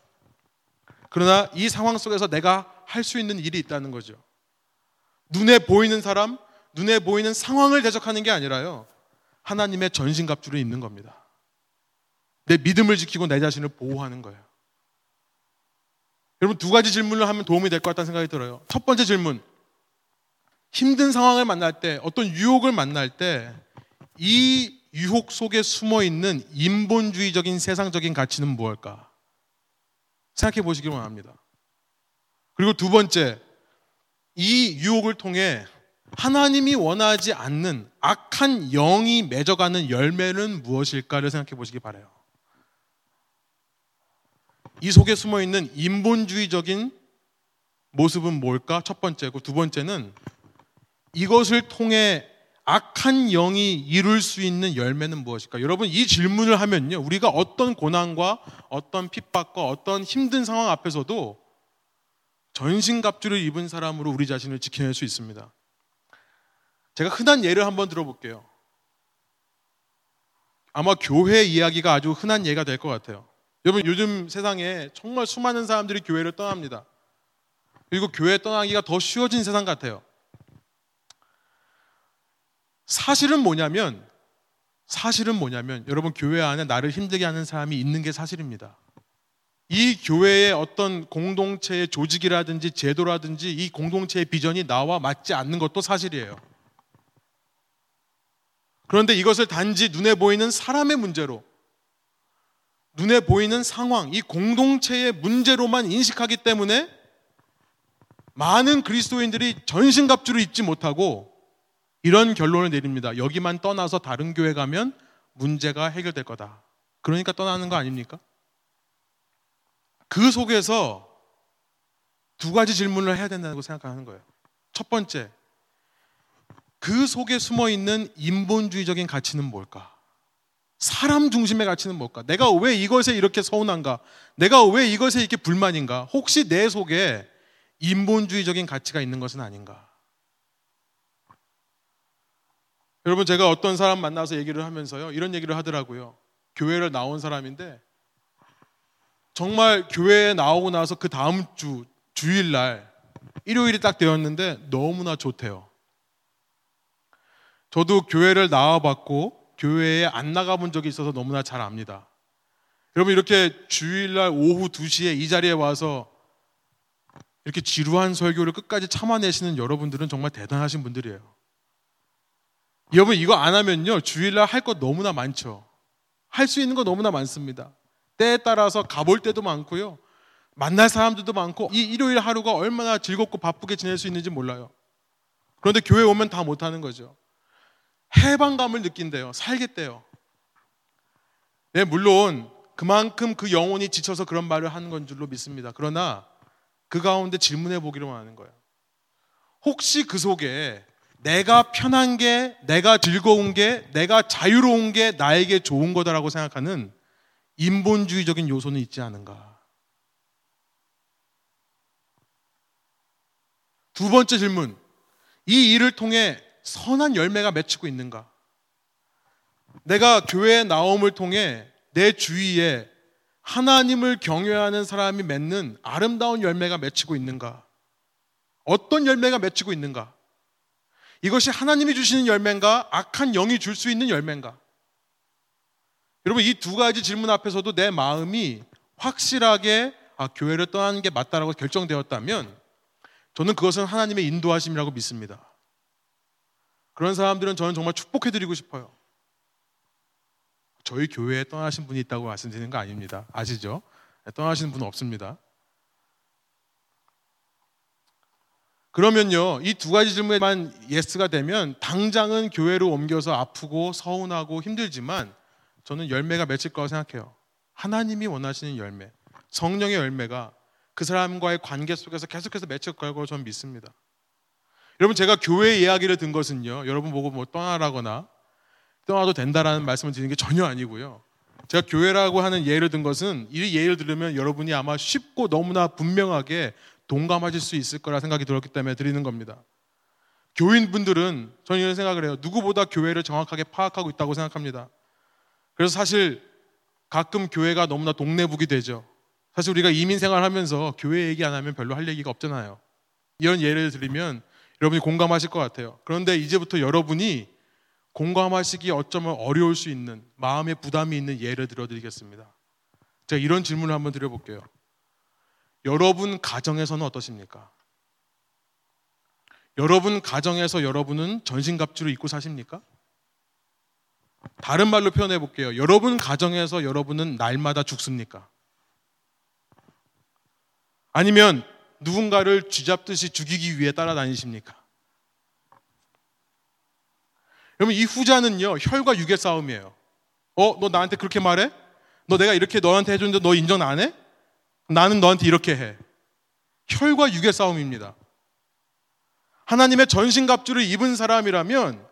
[SPEAKER 1] 그러나 이 상황 속에서 내가 할 수 있는 일이 있다는 거죠. 눈에 보이는 사람, 눈에 보이는 상황을 대적하는 게 아니라요. 하나님의 전신갑주를 입는 겁니다. 내 믿음을 지키고 내 자신을 보호하는 거예요. 여러분 두 가지 질문을 하면 도움이 될 것 같다는 생각이 들어요. 첫 번째 질문. 힘든 상황을 만날 때, 어떤 유혹을 만날 때, 이 유혹 속에 숨어 있는 인본주의적인 세상적인 가치는 무엇일까? 생각해 보시기 원합니다. 그리고 두 번째, 이 유혹을 통해 하나님이 원하지 않는 악한 영이 맺어가는 열매는 무엇일까를 생각해 보시기 바래요. 이 속에 숨어 있는 인본주의적인 모습은 뭘까? 첫 번째고 두 번째는 이것을 통해 악한 영이 이룰 수 있는 열매는 무엇일까? 여러분 이 질문을 하면요. 우리가 어떤 고난과 어떤 핍박과 어떤 힘든 상황 앞에서도 전신갑주를 입은 사람으로 우리 자신을 지켜낼 수 있습니다. 제가 흔한 예를 한번 들어볼게요. 아마 교회 이야기가 아주 흔한 예가 될 것 같아요. 여러분 요즘 세상에 정말 수많은 사람들이 교회를 떠납니다. 그리고 교회 떠나기가 더 쉬워진 세상 같아요. 사실은 뭐냐면 사실은 뭐냐면 여러분 교회 안에 나를 힘들게 하는 사람이 있는 게 사실입니다. 이 교회의 어떤 공동체의 조직이라든지 제도라든지 이 공동체의 비전이 나와 맞지 않는 것도 사실이에요. 그런데 이것을 단지 눈에 보이는 사람의 문제로 눈에 보이는 상황, 이 공동체의 문제로만 인식하기 때문에 많은 그리스도인들이 전신갑주를 입지 못하고 이런 결론을 내립니다. 여기만 떠나서 다른 교회 가면 문제가 해결될 거다. 그러니까 떠나는 거 아닙니까? 그 속에서 두 가지 질문을 해야 된다고 생각하는 거예요. 첫 번째, 그 속에 숨어 있는 인본주의적인 가치는 뭘까? 사람 중심의 가치는 뭘까? 내가 왜 이것에 이렇게 서운한가? 내가 왜 이것에 이렇게 불만인가? 혹시 내 속에 인본주의적인 가치가 있는 것은 아닌가? 여러분 제가 어떤 사람 만나서 얘기를 하면서요 이런 얘기를 하더라고요 교회를 나온 사람인데 정말 교회에 나오고 나서 그 다음 주 주일날 일요일이 딱 되었는데 너무나 좋대요 저도 교회를 나와봤고 교회에 안 나가본 적이 있어서 너무나 잘 압니다. 여러분 이렇게 주일날 오후 2시에 이 자리에 와서 이렇게 지루한 설교를 끝까지 참아내시는 여러분들은 정말 대단하신 분들이에요. 여러분 이거 안 하면요 주일날 할 것 너무나 많죠. 할 수 있는 거 너무나 많습니다. 때에 따라서 가볼 때도 많고요. 만날 사람들도 많고 이 일요일 하루가 얼마나 즐겁고 바쁘게 지낼 수 있는지 몰라요. 그런데 교회 오면 다 못하는 거죠. 해방감을 느낀대요. 살겠대요. 네, 물론 그만큼 그 영혼이 지쳐서 그런 말을 하는 건 줄로 믿습니다. 그러나 그 가운데 질문해 보기로만 하는 거예요. 혹시 그 속에 내가 편한 게, 내가 즐거운 게, 내가 자유로운 게 나에게 좋은 거다라고 생각하는 인본주의적인 요소는 있지 않은가? 두 번째 질문. 이 일을 통해 선한 열매가 맺히고 있는가? 내가 교회에 나옴을 통해 내 주위에 하나님을 경외하는 사람이 맺는 아름다운 열매가 맺히고 있는가? 어떤 열매가 맺히고 있는가? 이것이 하나님이 주시는 열매인가? 악한 영이 줄 수 있는 열매인가? 여러분 이 두 가지 질문 앞에서도 내 마음이 확실하게 아, 교회를 떠나는 게 맞다라고 결정되었다면 저는 그것은 하나님의 인도하심이라고 믿습니다. 그런 사람들은 저는 정말 축복해드리고 싶어요. 저희 교회에 떠나신 분이 있다고 말씀드리는 거 아닙니다. 아시죠? 네, 떠나시는 분은 없습니다. 그러면요, 이 두 가지 질문에만 yes가 되면 당장은 교회로 옮겨서 아프고 서운하고 힘들지만 저는 열매가 맺힐 거라고 생각해요. 하나님이 원하시는 열매, 성령의 열매가 그 사람과의 관계 속에서 계속해서 맺힐 거라고 저는 믿습니다. 여러분 제가 교회 이야기를 든 것은요, 여러분 보고 뭐 떠나라거나 떠나도 된다라는 말씀을 드리는 게 전혀 아니고요. 제가 교회라고 하는 예를 든 것은 이 예를 들으면 여러분이 아마 쉽고 너무나 분명하게 동감하실 수 있을 거라 생각이 들었기 때문에 드리는 겁니다. 교인분들은 저는 이런 생각을 해요. 누구보다 교회를 정확하게 파악하고 있다고 생각합니다. 그래서 사실 가끔 교회가 너무나 동네북이 되죠. 사실 우리가 이민 생활하면서 교회 얘기 안 하면 별로 할 얘기가 없잖아요. 이런 예를 들면 여러분이 공감하실 것 같아요. 그런데 이제부터 여러분이 공감하시기 어쩌면 어려울 수 있는 마음의 부담이 있는 예를 들어드리겠습니다. 제가 이런 질문을 한번 드려볼게요. 여러분 가정에서는 어떠십니까? 여러분 가정에서 여러분은 전신갑주를 입고 사십니까? 다른 말로 표현해 볼게요. 여러분 가정에서 여러분은 날마다 죽습니까? 아니면 누군가를 쥐잡듯이 죽이기 위해 따라다니십니까? 여러분 이 후자는요 혈과 육의 싸움이에요. 어, 너 나한테 그렇게 말해? 너 내가 이렇게 너한테 해줬는데 너 인정 안 해? 나는 너한테 이렇게 해. 혈과 육의 싸움입니다. 하나님의 전신갑주를 입은 사람이라면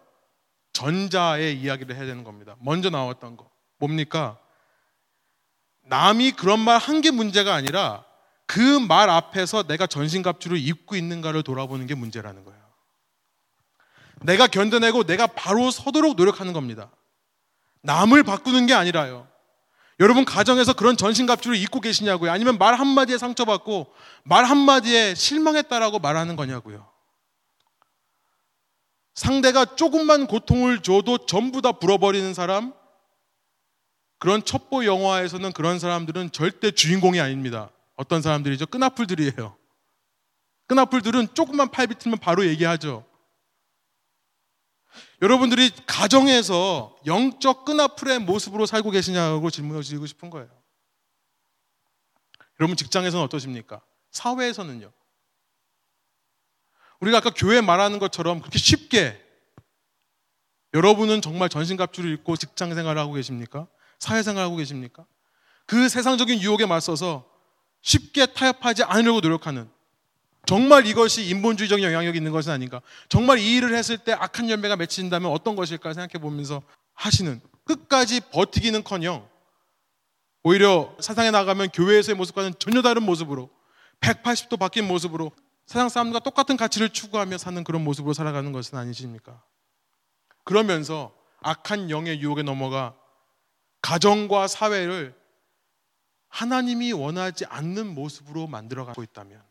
[SPEAKER 1] 전자의 이야기를 해야 되는 겁니다. 먼저 나왔던 거. 뭡니까? 남이 그런 말 한 게 문제가 아니라 그 말 앞에서 내가 전신갑주를 입고 있는가를 돌아보는 게 문제라는 거예요. 내가 견뎌내고 내가 바로 서도록 노력하는 겁니다. 남을 바꾸는 게 아니라요. 여러분 가정에서 그런 전신갑주를 입고 계시냐고요? 아니면 말 한마디에 상처받고 말 한마디에 실망했다라고 말하는 거냐고요? 상대가 조금만 고통을 줘도 전부 다 불어버리는 사람? 그런 첩보 영화에서는 그런 사람들은 절대 주인공이 아닙니다. 어떤 사람들이죠? 끈아풀들이에요. 끈아풀들은 조금만 팔 비틀면 바로 얘기하죠. 여러분들이 가정에서 영적 끈아풀의 모습으로 살고 계시냐고 질문을 드리고 싶은 거예요. 여러분 직장에서는 어떠십니까? 사회에서는요. 우리가 아까 교회 말하는 것처럼 그렇게 쉽게 여러분은 정말 전신갑주를 입고 직장 생활을 하고 계십니까? 사회 생활을 하고 계십니까? 그 세상적인 유혹에 맞서서 쉽게 타협하지 않으려고 노력하는 정말 이것이 인본주의적 영향력이 있는 것은 아닌가? 정말 이 일을 했을 때 악한 열매가 맺힌다면 어떤 것일까 생각해 보면서 하시는 끝까지 버티기는 커녕 오히려 사상에 나가면 교회에서의 모습과는 전혀 다른 모습으로 180도 바뀐 모습으로 세상 사람과 똑같은 가치를 추구하며 사는 그런 모습으로 살아가는 것은 아니십니까? 그러면서 악한 영의 유혹에 넘어가 가정과 사회를 하나님이 원하지 않는 모습으로 만들어가고 있다면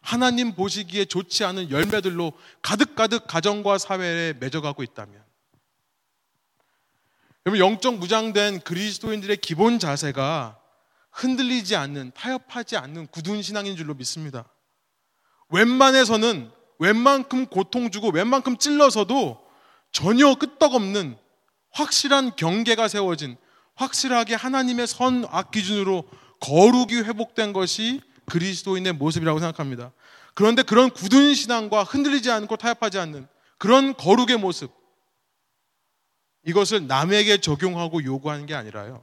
[SPEAKER 1] 하나님 보시기에 좋지 않은 열매들로 가득가득 가정과 사회에 맺어가고 있다면 여러분 영적 무장된 그리스도인들의 기본 자세가 흔들리지 않는 타협하지 않는 굳은 신앙인 줄로 믿습니다. 웬만해서는 웬만큼 고통 주고 웬만큼 찔러서도 전혀 끄떡없는 확실한 경계가 세워진 확실하게 하나님의 선악 기준으로 거룩이 회복된 것이 그리스도인의 모습이라고 생각합니다. 그런데 그런 굳은 신앙과 흔들리지 않고 타협하지 않는 그런 거룩의 모습 이것을 남에게 적용하고 요구하는 게 아니라요.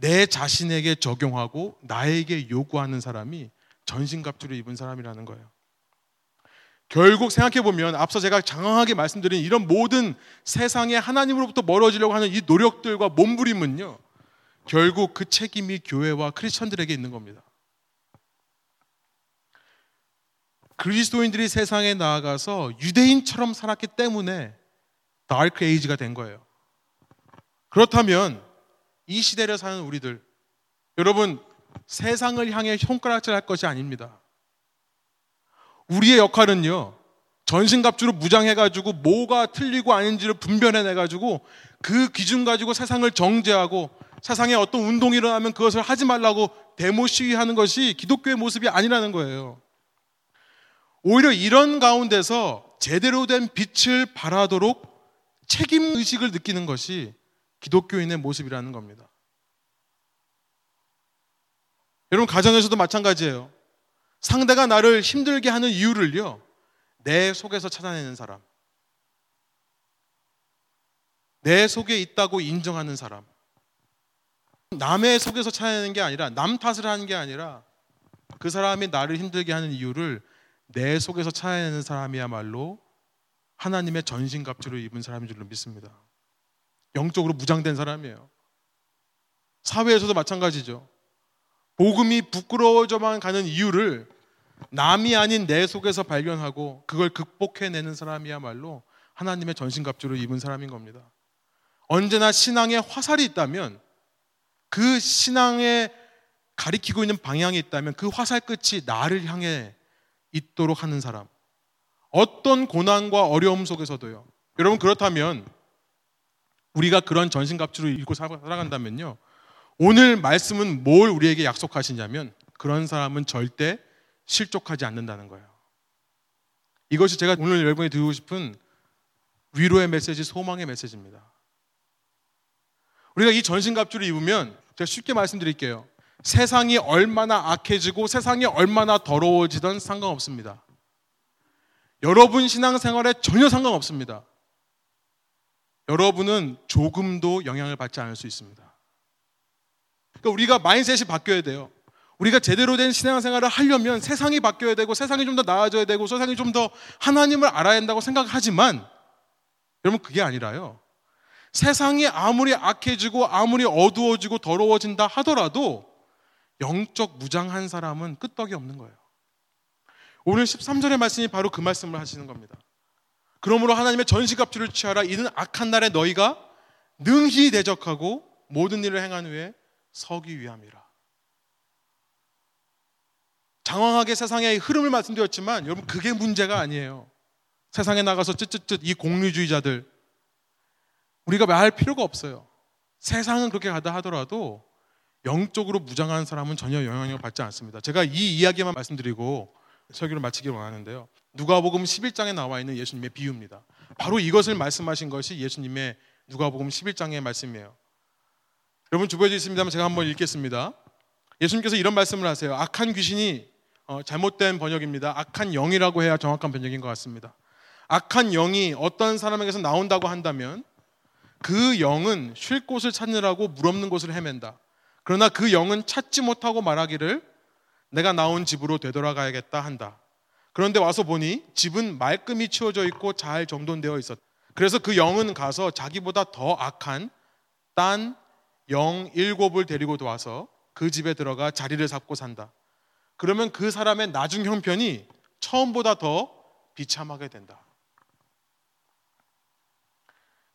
[SPEAKER 1] 내 자신에게 적용하고 나에게 요구하는 사람이 전신갑주를 입은 사람이라는 거예요. 결국 생각해 보면 앞서 제가 장황하게 말씀드린 이런 모든 세상에 하나님으로부터 멀어지려고 하는 이 노력들과 몸부림은요. 결국 그 책임이 교회와 크리스천들에게 있는 겁니다. 그리스도인들이 세상에 나아가서 유대인처럼 살았기 때문에 다크 에이지가 된 거예요. 그렇다면 이 시대를 사는 우리들 여러분 세상을 향해 손가락질 할 것이 아닙니다. 우리의 역할은요. 전신갑주로 무장해가지고 뭐가 틀리고 아닌지를 분별해내가지고 그 기준 가지고 세상을 정죄하고 세상에 어떤 운동이 일어나면 그것을 하지 말라고 데모 시위하는 것이 기독교의 모습이 아니라는 거예요. 오히려 이런 가운데서 제대로 된 빛을 발하도록 책임 의식을 느끼는 것이 기독교인의 모습이라는 겁니다. 여러분 가정에서도 마찬가지예요. 상대가 나를 힘들게 하는 이유를요, 내 속에서 찾아내는 사람. 내 속에 있다고 인정하는 사람. 남의 속에서 찾아내는 게 아니라, 남 탓을 하는 게 아니라, 그 사람이 나를 힘들게 하는 이유를 내 속에서 찾아내는 사람이야말로 하나님의 전신갑주를 입은 사람인 줄로 믿습니다. 영적으로 무장된 사람이에요. 사회에서도 마찬가지죠. 복음이 부끄러워져만 가는 이유를 남이 아닌 내 속에서 발견하고 그걸 극복해내는 사람이야말로 하나님의 전신갑주를 입은 사람인 겁니다. 언제나 신앙에 화살이 있다면 그 신앙에 가리키고 있는 방향이 있다면 그 화살 끝이 나를 향해 있도록 하는 사람. 어떤 고난과 어려움 속에서도요. 여러분 그렇다면 우리가 그런 전신갑주를 입고 살아간다면요. 오늘 말씀은 뭘 우리에게 약속하시냐면 그런 사람은 절대 실족하지 않는다는 거예요. 이것이 제가 오늘 여러분이 드리고 싶은 위로의 메시지, 소망의 메시지입니다. 우리가 이 전신갑주를 입으면 제가 쉽게 말씀드릴게요. 세상이 얼마나 악해지고 세상이 얼마나 더러워지던 상관없습니다. 여러분 신앙생활에 전혀 상관없습니다. 여러분은 조금도 영향을 받지 않을 수 있습니다. 그러니까 우리가 마인셋이 바뀌어야 돼요. 우리가 제대로 된 신앙생활을 하려면 세상이 바뀌어야 되고 세상이 좀 더 나아져야 되고 세상이 좀 더 하나님을 알아야 한다고 생각하지만 여러분 그게 아니라요. 세상이 아무리 악해지고 아무리 어두워지고 더러워진다 하더라도 영적 무장한 사람은 끄떡이 없는 거예요. 오늘 13절의 말씀이 바로 그 말씀을 하시는 겁니다. 그러므로 하나님의 전시갑주를 취하라 이는 악한 날에 너희가 능히 대적하고 모든 일을 행한 후에 서기 위함이라. 장황하게 세상의 흐름을 말씀드렸지만 여러분 그게 문제가 아니에요. 세상에 나가서 쯧쯧쯧 이 공리주의자들 우리가 말 필요가 없어요. 세상은 그렇게 가다 하더라도 영적으로 무장한 사람은 전혀 영향을 받지 않습니다. 제가 이 이야기만 말씀드리고 설교를 마치기 원하는데요. 누가복음 11장에 나와 있는 예수님의 비유입니다. 바로 이것을 말씀하신 것이 예수님의 누가복음 11장의 말씀이에요. 여러분 주부에 있습니다만 제가 한번 읽겠습니다. 예수님께서 이런 말씀을 하세요. 악한 귀신이 어, 잘못된 번역입니다. 악한 영이라고 해야 정확한 번역인 것 같습니다. 악한 영이 어떤 사람에게서 나온다고 한다면 그 영은 쉴 곳을 찾느라고 물 없는 곳을 헤맨다. 그러나 그 영은 찾지 못하고 말하기를 내가 나온 집으로 되돌아가야겠다 한다. 그런데 와서 보니 집은 말끔히 치워져 있고 잘 정돈되어 있었다. 그래서 그 영은 가서 자기보다 더 악한 딴 영 일곱을 데리고 와서 그 집에 들어가 자리를 잡고 산다. 그러면 그 사람의 나중 형편이 처음보다 더 비참하게 된다.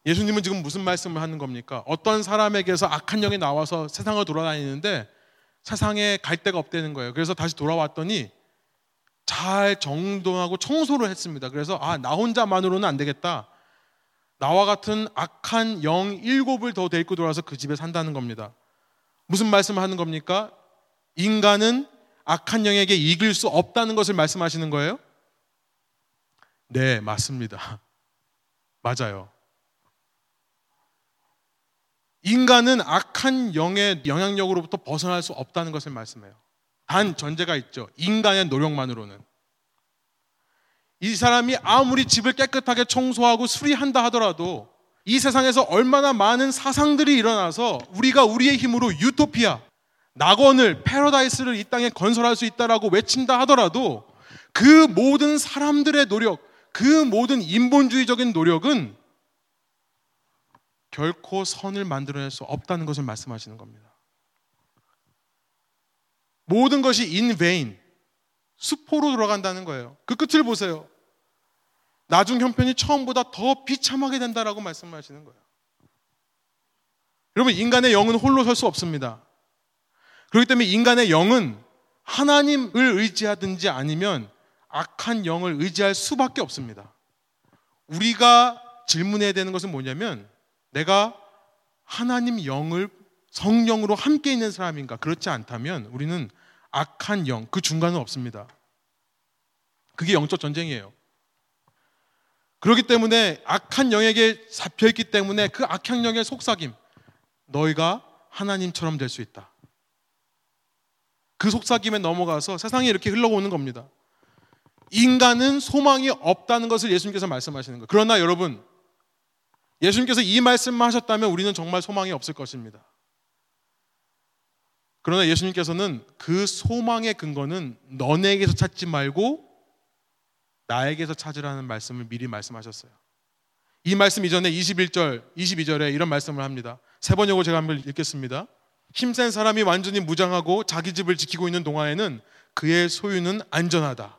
[SPEAKER 1] 예수님은 지금 무슨 말씀을 하는 겁니까? 어떤 사람에게서 악한 영이 나와서 세상을 돌아다니는데 세상에 갈 데가 없다는 거예요. 그래서 다시 돌아왔더니 잘 정돈하고 청소를 했습니다. 그래서 아, 나 혼자만으로는 안 되겠다. 나와 같은 악한 영 일곱을 더 데리고 돌아와서 그 집에 산다는 겁니다. 무슨 말씀을 하는 겁니까? 인간은 악한 영에게 이길 수 없다는 것을 말씀하시는 거예요? 네, 맞습니다. 맞아요. 인간은 악한 영의 영향력으로부터 벗어날 수 없다는 것을 말씀해요. 단 전제가 있죠. 인간의 노력만으로는. 이 사람이 아무리 집을 깨끗하게 청소하고 수리한다 하더라도 이 세상에서 얼마나 많은 사상들이 일어나서 우리가 우리의 힘으로 유토피아, 낙원을, 패러다이스를 이 땅에 건설할 수 있다라고 외친다 하더라도 그 모든 사람들의 노력, 그 모든 인본주의적인 노력은 결코 선을 만들어낼 수 없다는 것을 말씀하시는 겁니다. 모든 것이 vain, 수포로 돌아간다는 거예요. 그 끝을 보세요. 나중 형편이 처음보다 더 비참하게 된다라고 말씀하시는 거예요. 여러분, 인간의 영은 홀로 설 수 없습니다. 그렇기 때문에 인간의 영은 하나님을 의지하든지 아니면 악한 영을 의지할 수밖에 없습니다. 우리가 질문해야 되는 것은 뭐냐면 내가 하나님 영을 성령으로 함께 있는 사람인가? 그렇지 않다면 우리는 악한 영, 그 중간은 없습니다. 그게 영적 전쟁이에요. 그렇기 때문에 악한 영에게 잡혀있기 때문에 그 악한 영의 속삭임, 너희가 하나님처럼 될 수 있다. 그 속삭임에 넘어가서 세상에 이렇게 흘러오는 겁니다. 인간은 소망이 없다는 것을 예수님께서 말씀하시는 거예요. 그러나 여러분, 예수님께서 이 말씀만 하셨다면 우리는 정말 소망이 없을 것입니다. 그러나 예수님께서는 그 소망의 근거는 너네에게서 찾지 말고 나에게서 찾으라는 말씀을 미리 말씀하셨어요. 이 말씀 이전에 21절, 22절에 이런 말씀을 합니다. 세 번역으로 제가 한번 읽겠습니다. 힘센 사람이 완전히 무장하고 자기 집을 지키고 있는 동안에는 그의 소유는 안전하다.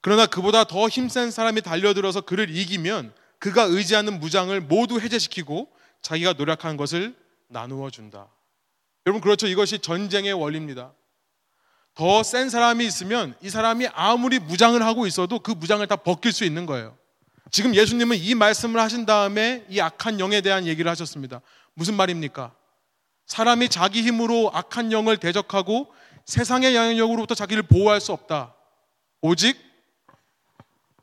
[SPEAKER 1] 그러나 그보다 더 힘센 사람이 달려들어서 그를 이기면 그가 의지하는 무장을 모두 해제시키고 자기가 노력한 것을 나누어 준다. 여러분 그렇죠. 이것이 전쟁의 원리입니다. 더 센 사람이 있으면 이 사람이 아무리 무장을 하고 있어도 그 무장을 다 벗길 수 있는 거예요. 지금 예수님은 이 말씀을 하신 다음에 이 악한 영에 대한 얘기를 하셨습니다. 무슨 말입니까? 사람이 자기 힘으로 악한 영을 대적하고 세상의 영향력으로부터 자기를 보호할 수 없다. 오직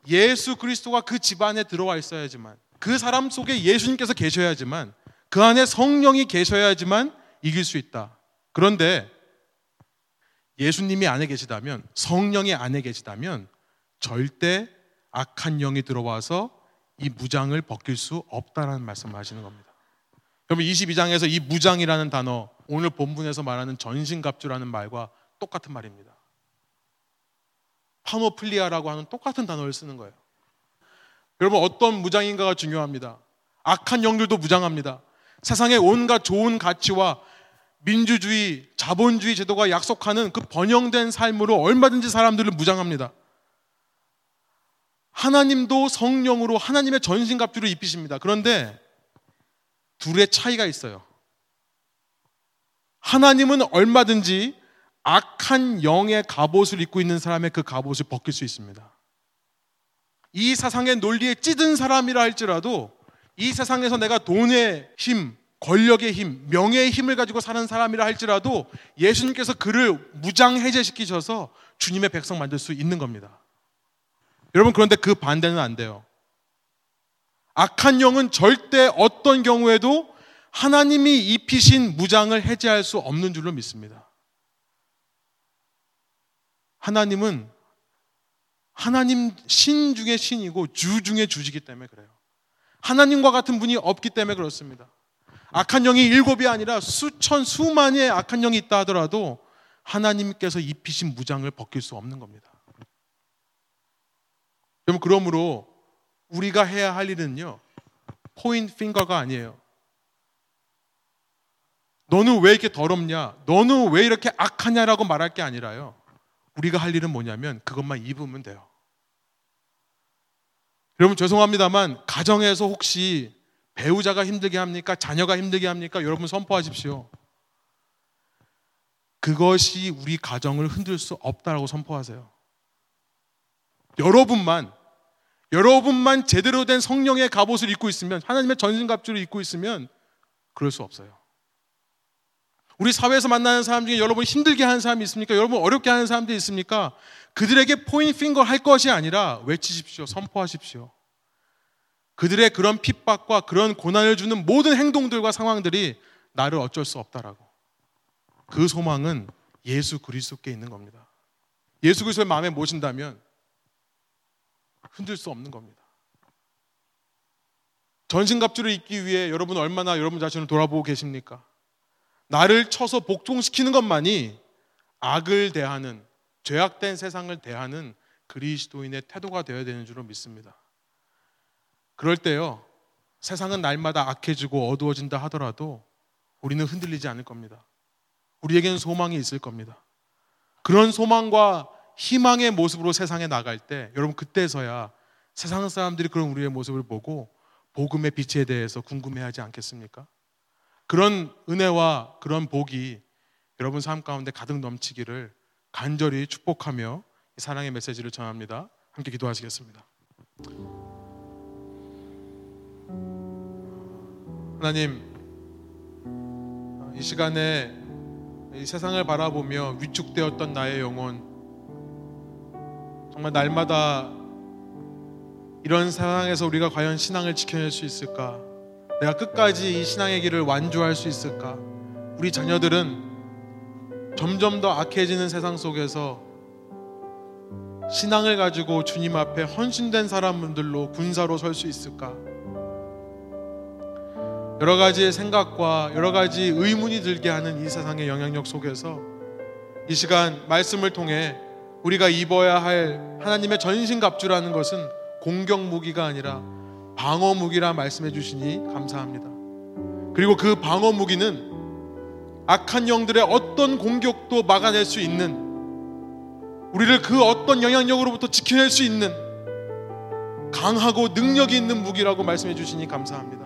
[SPEAKER 1] 예수 그리스도가 그 집안에 들어와 있어야지만 그 사람 속에 예수님께서 계셔야지만 그 안에 성령이 계셔야지만 이길 수 있다. 그런데 예수님이 안에 계시다면 성령이 안에 계시다면 절대 악한 영이 들어와서 이 무장을 벗길 수 없다라는 말씀을 하시는 겁니다. 그러면 22장에서 이 무장이라는 단어 오늘 본문에서 말하는 전신갑주라는 말과 똑같은 말입니다. 파노플리아라고 하는 똑같은 단어를 쓰는 거예요. 여러분 어떤 무장인가가 중요합니다. 악한 영들도 무장합니다. 세상의 온갖 좋은 가치와 민주주의, 자본주의 제도가 약속하는 그 번영된 삶으로 얼마든지 사람들을 무장합니다. 하나님도 성령으로 하나님의 전신갑주를 입히십니다. 그런데 둘의 차이가 있어요. 하나님은 얼마든지 악한 영의 갑옷을 입고 있는 사람의 그 갑옷을 벗길 수 있습니다. 이 세상의 논리에 찌든 사람이라 할지라도 이 세상에서 내가 돈의 힘, 권력의 힘, 명예의 힘을 가지고 사는 사람이라 할지라도 예수님께서 그를 무장 해제시키셔서 주님의 백성 만들 수 있는 겁니다. 여러분 그런데 그 반대는 안 돼요. 악한 영은 절대 어떤 경우에도 하나님이 입히신 무장을 해제할 수 없는 줄로 믿습니다. 하나님은 하나님 신 중의 신이고 주 중의 주시기 때문에 그래요. 하나님과 같은 분이 없기 때문에 그렇습니다. 악한 영이 일곱이 아니라 수천 수만의 악한 영이 있다 하더라도 하나님께서 입히신 무장을 벗길 수 없는 겁니다. 여러분 그러므로 우리가 해야 할 일은요 포인트 핑거가 아니에요. 너는 왜 이렇게 더럽냐? 너는 왜 이렇게 악하냐라고 말할 게 아니라요. 우리가 할 일은 뭐냐면 그것만 입으면 돼요. 여러분 죄송합니다만 가정에서 혹시 배우자가 힘들게 합니까? 자녀가 힘들게 합니까? 여러분 선포하십시오. 그것이 우리 가정을 흔들 수 없다라고 선포하세요. 여러분만 여러분만 제대로 된 성령의 갑옷을 입고 있으면 하나님의 전신갑주를 입고 있으면 그럴 수 없어요. 우리 사회에서 만나는 사람 중에 여러분 힘들게 하는 사람이 있습니까? 여러분 어렵게 하는 사람들이 있습니까? 그들에게 포인트 핑거 할 것이 아니라 외치십시오. 선포하십시오. 그들의 그런 핍박과 그런 고난을 주는 모든 행동들과 상황들이 나를 어쩔 수 없다라고. 그 소망은 예수 그리스도께 있는 겁니다. 예수 그리스도의 마음에 모신다면 흔들 수 없는 겁니다. 전신갑주를 입기 위해 여러분 얼마나 여러분 자신을 돌아보고 계십니까? 나를 쳐서 복종시키는 것만이 악을 대하는 죄악된 세상을 대하는 그리스도인의 태도가 되어야 되는 줄로 믿습니다. 그럴 때요. 세상은 날마다 악해지고 어두워진다 하더라도 우리는 흔들리지 않을 겁니다. 우리에게는 소망이 있을 겁니다. 그런 소망과 희망의 모습으로 세상에 나갈 때 여러분 그때서야 세상 사람들이 그런 우리의 모습을 보고 복음의 빛에 대해서 궁금해하지 않겠습니까? 그런 은혜와 그런 복이 여러분 삶 가운데 가득 넘치기를 간절히 축복하며 사랑의 메시지를 전합니다. 함께 기도하시겠습니다. 하나님, 이 시간에 이 세상을 바라보며 위축되었던 나의 영혼, 정말 날마다 이런 상황에서 우리가 과연 신앙을 지켜낼 수 있을까? 내가 끝까지 이 신앙의 길을 완주할 수 있을까? 우리 자녀들은 점점 더 악해지는 세상 속에서 신앙을 가지고 주님 앞에 헌신된 사람들로 군사로 설 수 있을까? 여러 가지 생각과 여러 가지 의문이 들게 하는 이 세상의 영향력 속에서 이 시간 말씀을 통해 우리가 입어야 할 하나님의 전신갑주라는 것은 공격 무기가 아니라 방어 무기라 말씀해 주시니 감사합니다. 그리고 그 방어 무기는 악한 영들의 어떤 공격도 막아낼 수 있는 우리를 그 어떤 영향력으로부터 지켜낼 수 있는 강하고 능력이 있는 무기라고 말씀해 주시니 감사합니다.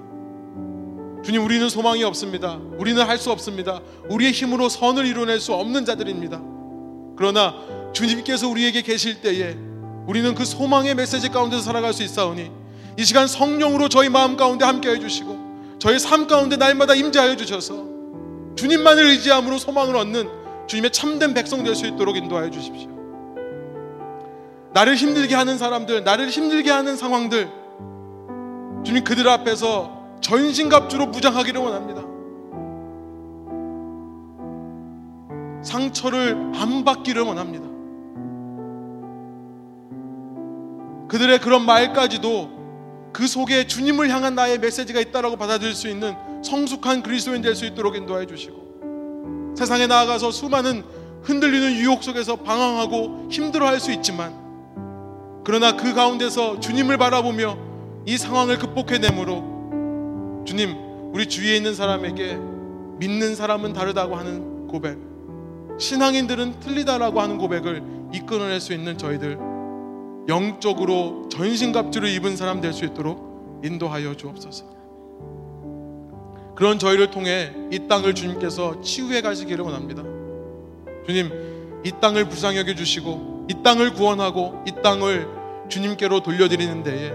[SPEAKER 1] 주님, 우리는 소망이 없습니다. 우리는 할 수 없습니다. 우리의 힘으로 선을 이루어낼 수 없는 자들입니다. 그러나 주님께서 우리에게 계실 때에 우리는 그 소망의 메시지 가운데서 살아갈 수 있사오니 이 시간 성령으로 저희 마음 가운데 함께 해주시고 저희 삶 가운데 날마다 임재하여 주셔서 주님만을 의지함으로 소망을 얻는 주님의 참된 백성 될 수 있도록 인도하여 주십시오. 나를 힘들게 하는 사람들, 나를 힘들게 하는 상황들, 주님 그들 앞에서 전신갑주로 무장하기를 원합니다. 상처를 안 받기를 원합니다. 그들의 그런 말까지도 그 속에 주님을 향한 나의 메시지가 있다라고 받아들일 수 있는 성숙한 그리스도인 될 수 있도록 인도해 주시고 세상에 나아가서 수많은 흔들리는 유혹 속에서 방황하고 힘들어할 수 있지만 그러나 그 가운데서 주님을 바라보며 이 상황을 극복해내므로 주님 우리 주위에 있는 사람에게 믿는 사람은 다르다고 하는 고백 신앙인들은 틀리다라고 하는 고백을 이끌어낼 수 있는 저희들 영적으로 전신갑주를 입은 사람 될 수 있도록 인도하여 주옵소서. 그런 저희를 통해 이 땅을 주님께서 치유해 가시기를 원합니다. 주님, 이 땅을 불쌍히 여겨 주시고 이 땅을 구원하고 이 땅을 주님께로 돌려드리는 데에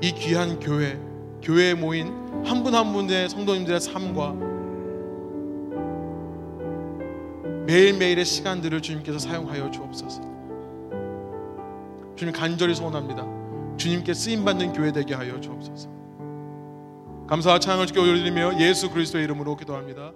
[SPEAKER 1] 이 귀한 교회, 교회에 모인 한 분한 분의 성도님들의 삶과 매일매일의 시간들을 주님께서 사용하여 주옵소서. 주님 간절히 소원합니다. 주님께 쓰임 받는 교회 되게 하여 주옵소서. 감사와 찬양을 주께 올려드리며 예수 그리스도의 이름으로 기도합니다.